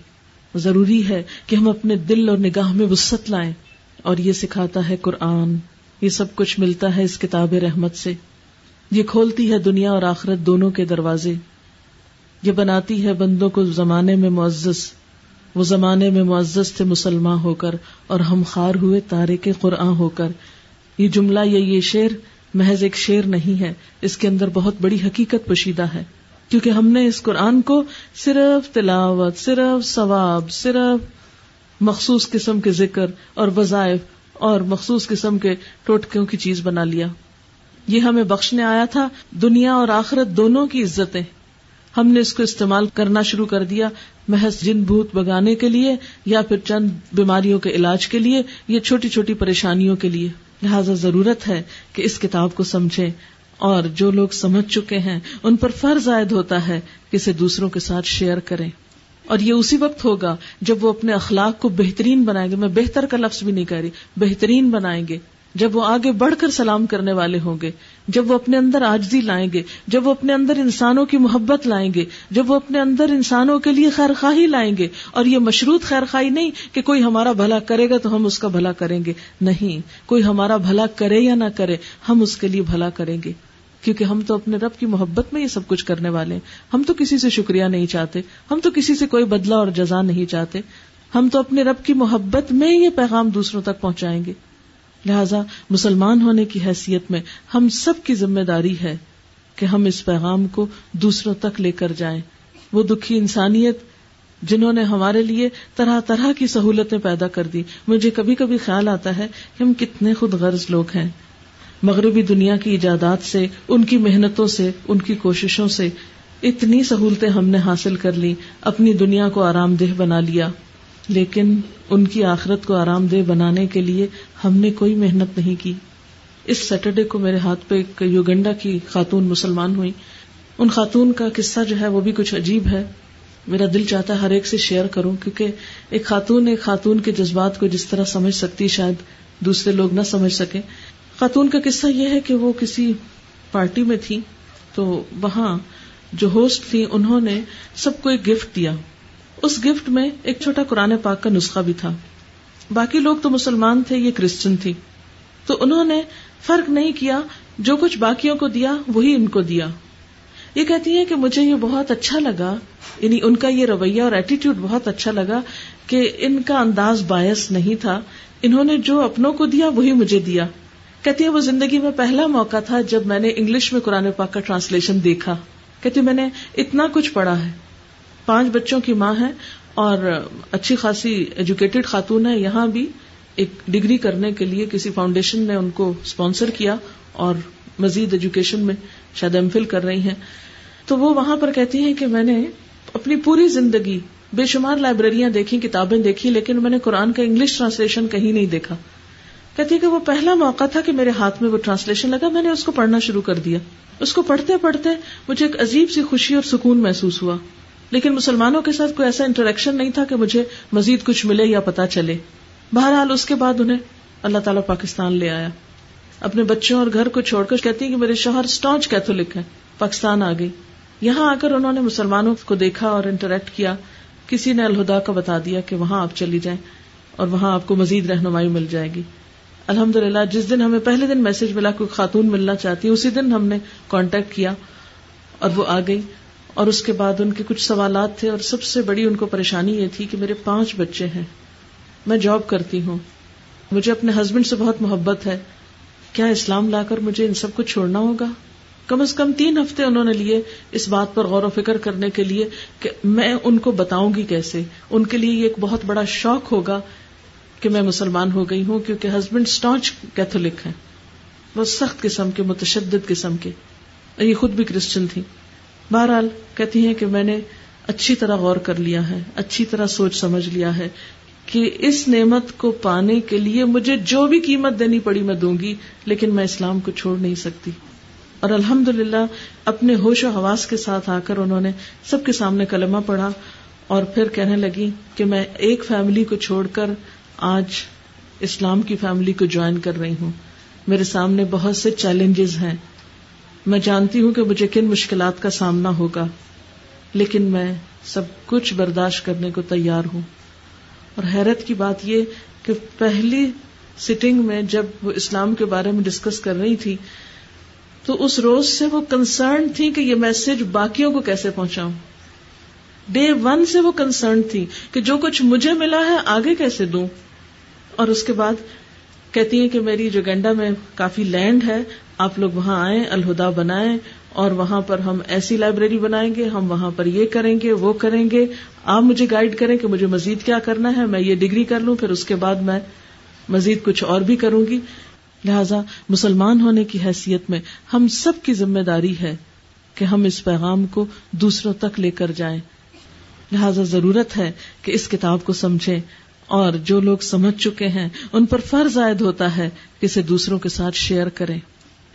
ضروری ہے کہ ہم اپنے دل اور نگاہ میں وسط لائیں۔ اور یہ سکھاتا ہے قرآن۔ یہ سب کچھ ملتا ہے اس کتاب رحمت سے۔ یہ کھولتی ہے دنیا اور آخرت دونوں کے دروازے۔ یہ بناتی ہے بندوں کو زمانے میں معزز۔ وہ زمانے میں معزز تھے مسلمان ہو کر اور ہم خار ہوئے تارے کے قرآن ہو کر۔ یہ جملہ یا یہ شعر محض ایک شعر نہیں ہے، اس کے اندر بہت بڑی حقیقت پوشیدہ ہے۔ کیونکہ ہم نے اس قرآن کو صرف تلاوت، صرف ثواب، صرف مخصوص قسم کے ذکر اور وظائف اور مخصوص قسم کے ٹوٹکوں کی چیز بنا لیا۔ یہ ہمیں بخشنے آیا تھا، دنیا اور آخرت دونوں کی عزتیں۔ ہم نے اس کو استعمال کرنا شروع کر دیا محض جن بھوت بگانے کے لیے یا پھر چند بیماریوں کے علاج کے لیے، یا چھوٹی چھوٹی پریشانیوں کے لیے۔ لہذا ضرورت ہے کہ اس کتاب کو سمجھیں۔ اور جو لوگ سمجھ چکے ہیں، ان پر فرض عائد ہوتا ہے کہ اسے دوسروں کے ساتھ شیئر کریں۔ اور یہ اسی وقت ہوگا جب وہ اپنے اخلاق کو بہترین بنائیں گے۔ میں بہتر کا لفظ بھی نہیں کہہ رہی، بہترین بنائیں گے۔ جب وہ آگے بڑھ کر سلام کرنے والے ہوں گے۔ جب وہ اپنے اندر آجزی لائیں گے، جب وہ اپنے اندر انسانوں کی محبت لائیں گے، جب وہ اپنے اندر انسانوں کے لیے خیر خواہی لائیں گے، اور یہ مشروط خیر خواہی نہیں کہ کوئی ہمارا بھلا کرے گا تو ہم اس کا بھلا کریں گے، نہیں، کوئی ہمارا بھلا کرے یا نہ کرے، ہم اس کے لیے بھلا کریں گے۔ کیونکہ ہم تو اپنے رب کی محبت میں یہ سب کچھ کرنے والے ہیں۔ ہم تو کسی سے شکریہ نہیں چاہتے، ہم تو کسی سے کوئی بدلہ اور جزا نہیں چاہتے۔ ہم تو اپنے رب کی محبت میں یہ پیغام دوسروں تک پہنچائیں گے۔ لہذا مسلمان ہونے کی حیثیت میں ہم سب کی ذمہ داری ہے کہ ہم اس پیغام کو دوسروں تک لے کر جائیں۔ وہ دکھی انسانیت جنہوں نے ہمارے لیے طرح طرح کی سہولتیں پیدا کر دی مجھے کبھی کبھی خیال آتا ہے کہ ہم کتنے خود غرض لوگ ہیں۔ مغربی دنیا کی ایجادات سے، ان کی محنتوں سے، ان کی کوششوں سے اتنی سہولتیں ہم نے حاصل کر لی اپنی دنیا کو آرام دہ بنا لیا۔ لیکن ان کی آخرت کو آرام دہ بنانے کے لیے ہم نے کوئی محنت نہیں کی۔ اس سیٹرڈے کو میرے ہاتھ پہ ایک یوگنڈا کی خاتون مسلمان ہوئی ان خاتون کا قصہ جو ہے وہ بھی کچھ عجیب ہے۔ میرا دل چاہتا ہے ہر ایک سے شیئر کروں کیونکہ ایک خاتون ایک خاتون کے جذبات کو جس طرح سمجھ سکتی شاید دوسرے لوگ نہ سمجھ سکیں۔ خاتون کا قصہ یہ ہے کہ وہ کسی پارٹی میں تھی تو وہاں جو ہوسٹ تھی انہوں نے سب کو ایک گفٹ دیا۔ اس گفٹ میں ایک چھوٹا قرآن پاک کا نسخہ بھی تھا۔ باقی لوگ تو مسلمان تھے، یہ کرسچن تھی۔ تو انہوں نے فرق نہیں کیا، جو کچھ باقیوں کو دیا، وہی ان کو دیا۔ یہ کہتی ہے کہ مجھے یہ بہت اچھا لگا یعنی ان کا یہ رویہ اور ایٹیٹیوڈ بہت اچھا لگا کہ ان کا انداز باعث نہیں تھا۔ انہوں نے جو اپنوں کو دیا، وہی مجھے دیا۔ کہتی ہے وہ زندگی میں پہلا موقع تھا جب میں نے انگلش میں قرآن پاک کا ٹرانسلیشن دیکھا۔ کہتی میں نے اتنا کچھ پڑھا ہے۔ پانچ بچوں کی ماں ہے اور اچھی خاصی ایجوکیٹڈ خاتون ہے، یہاں بھی ایک ڈگری کرنے کے لیے کسی فاؤنڈیشن نے ان کو اسپانسر کیا اور مزید ایجوکیشن میں شاید ایم فل کر رہی ہیں۔ تو وہ وہاں پر کہتی ہیں کہ میں نے اپنی پوری زندگی بے شمار لائبریریاں دیکھی، کتابیں دیکھی، لیکن میں نے قرآن کا انگلش ٹرانسلیشن کہیں نہیں دیکھا۔ کہتی کہ وہ پہلا موقع تھا کہ میرے ہاتھ میں وہ ٹرانسلیشن لگا، میں نے اس کو پڑھنا شروع کر دیا۔ اس کو پڑھتے پڑھتے مجھے ایک عجیب سی خوشی اور سکون محسوس ہوا۔ لیکن مسلمانوں کے ساتھ کوئی ایسا انٹریکشن نہیں تھا کہ مجھے مزید کچھ ملے یا پتا چلے۔ بہرحال اس کے بعد انہیں اللہ تعالیٰ پاکستان لے آیا۔ اپنے بچوں اور گھر کو چھوڑ کر کہتی ہیں کہ میرے شوہر اسٹانچ کیتھولک ہے پاکستان آ گئی یہاں آ کر انہوں نے مسلمانوں کو دیکھا اور انٹریکٹ کیا۔ کسی نے الہدا کا بتا دیا کہ وہاں آپ چلی جائیں اور وہاں آپ کو مزید رہنمائی مل جائے گی۔ الحمد للہ جس دن ہمیں پہلے دن میسج ملا کوئی خاتون ملنا چاہتی ہے، اسی دن ہم نے کانٹیکٹ کیا اور وہ آ گئی۔ اور اس کے بعد ان کے کچھ سوالات تھے اور سب سے بڑی ان کو پریشانی یہ تھی کہ میرے پانچ بچے ہیں۔ میں جاب کرتی ہوں۔ مجھے اپنے ہسبینڈ سے بہت محبت ہے۔ کیا اسلام لا کر مجھے ان سب کو چھوڑنا ہوگا؟ کم از کم تین ہفتے انہوں نے لیے اس بات پر غور و فکر کرنے کے لیے کہ میں ان کو بتاؤں گی کیسے۔ ان کے لیے یہ ایک بہت بڑا شوق ہوگا کہ میں مسلمان ہو گئی ہوں کیونکہ ہسبینڈ اسٹانچ کیتھولک ہے بہت سخت قسم کے، متشدد قسم کے۔ یہ خود بھی کرسچن تھی بہرحال کہتی ہیں کہ میں نے اچھی طرح غور کر لیا ہے، اچھی طرح سوچ سمجھ لیا ہے کہ اس نعمت کو پانے کے لیے مجھے جو بھی قیمت دینی پڑی میں دوں گی، لیکن میں اسلام کو چھوڑ نہیں سکتی۔ اور الحمد للہ اپنے ہوش و حواس کے ساتھ آ کر انہوں نے سب کے سامنے کلمہ پڑھا اور پھر کہنے لگی کہ میں ایک فیملی کو چھوڑ کر آج اسلام کی فیملی کو جوائن کر رہی ہوں۔ میرے سامنے بہت سے چیلنجز ہیں۔ میں جانتی ہوں کہ مجھے کن مشکلات کا سامنا ہوگا، لیکن میں سب کچھ برداشت کرنے کو تیار ہوں۔ اور حیرت کی بات یہ کہ پہلی سٹنگ میں جب وہ اسلام کے بارے میں ڈسکس کر رہی تھی، تو اس روز سے وہ کنسرن تھی کہ یہ میسج باقیوں کو کیسے پہنچاؤں۔ ڈے ون سے وہ کنسرن تھی کہ جو کچھ مجھے ملا ہے آگے کیسے دوں۔ اور اس کے بعد کہتی ہیں کہ میری جو گنڈا میں کافی لینڈ ہے آپ لوگ وہاں آئیں، الہدا بنائیں اور وہاں پر ہم ایسی لائبریری بنائیں گے، ہم وہاں پر یہ کریں گے، وہ کریں گے۔ آپ مجھے گائیڈ کریں کہ مجھے مزید کیا کرنا ہے، میں یہ ڈگری کر لوں، پھر اس کے بعد میں مزید کچھ اور بھی کروں گی۔ لہذا مسلمان ہونے کی حیثیت میں ہم سب کی ذمہ داری ہے کہ ہم اس پیغام کو دوسروں تک لے کر جائیں۔ لہذا ضرورت ہے کہ اس کتاب کو سمجھیں اور جو لوگ سمجھ چکے ہیں، ان پر فرض عائد ہوتا ہے کہ اسے دوسروں کے ساتھ شیئر کریں۔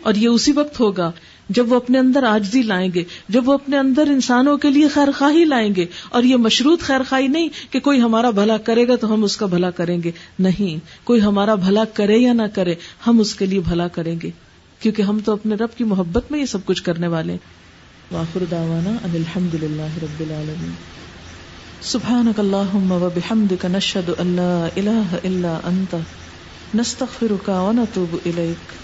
اور یہ اسی وقت ہوگا جب وہ اپنے اندر آجزی لائیں گے، جب وہ اپنے اندر انسانوں کے لیے خیر خواہی لائیں گے۔ اور یہ مشروط خیر خواہی نہیں کہ کوئی ہمارا بھلا کرے گا تو ہم اس کا بھلا کریں گے۔ نہیں، کوئی ہمارا بھلا کرے یا نہ کرے، ہم اس کے لیے بھلا کریں گے۔ کیونکہ ہم تو اپنے رب کی محبت میں یہ سب کچھ کرنے والے واخر دعوانا ان الحمد للہ رب العالمین۔ سبحانك اللهم وبحمدك نشهد ان لا اله الا انت نستغفرك ونتوب اليك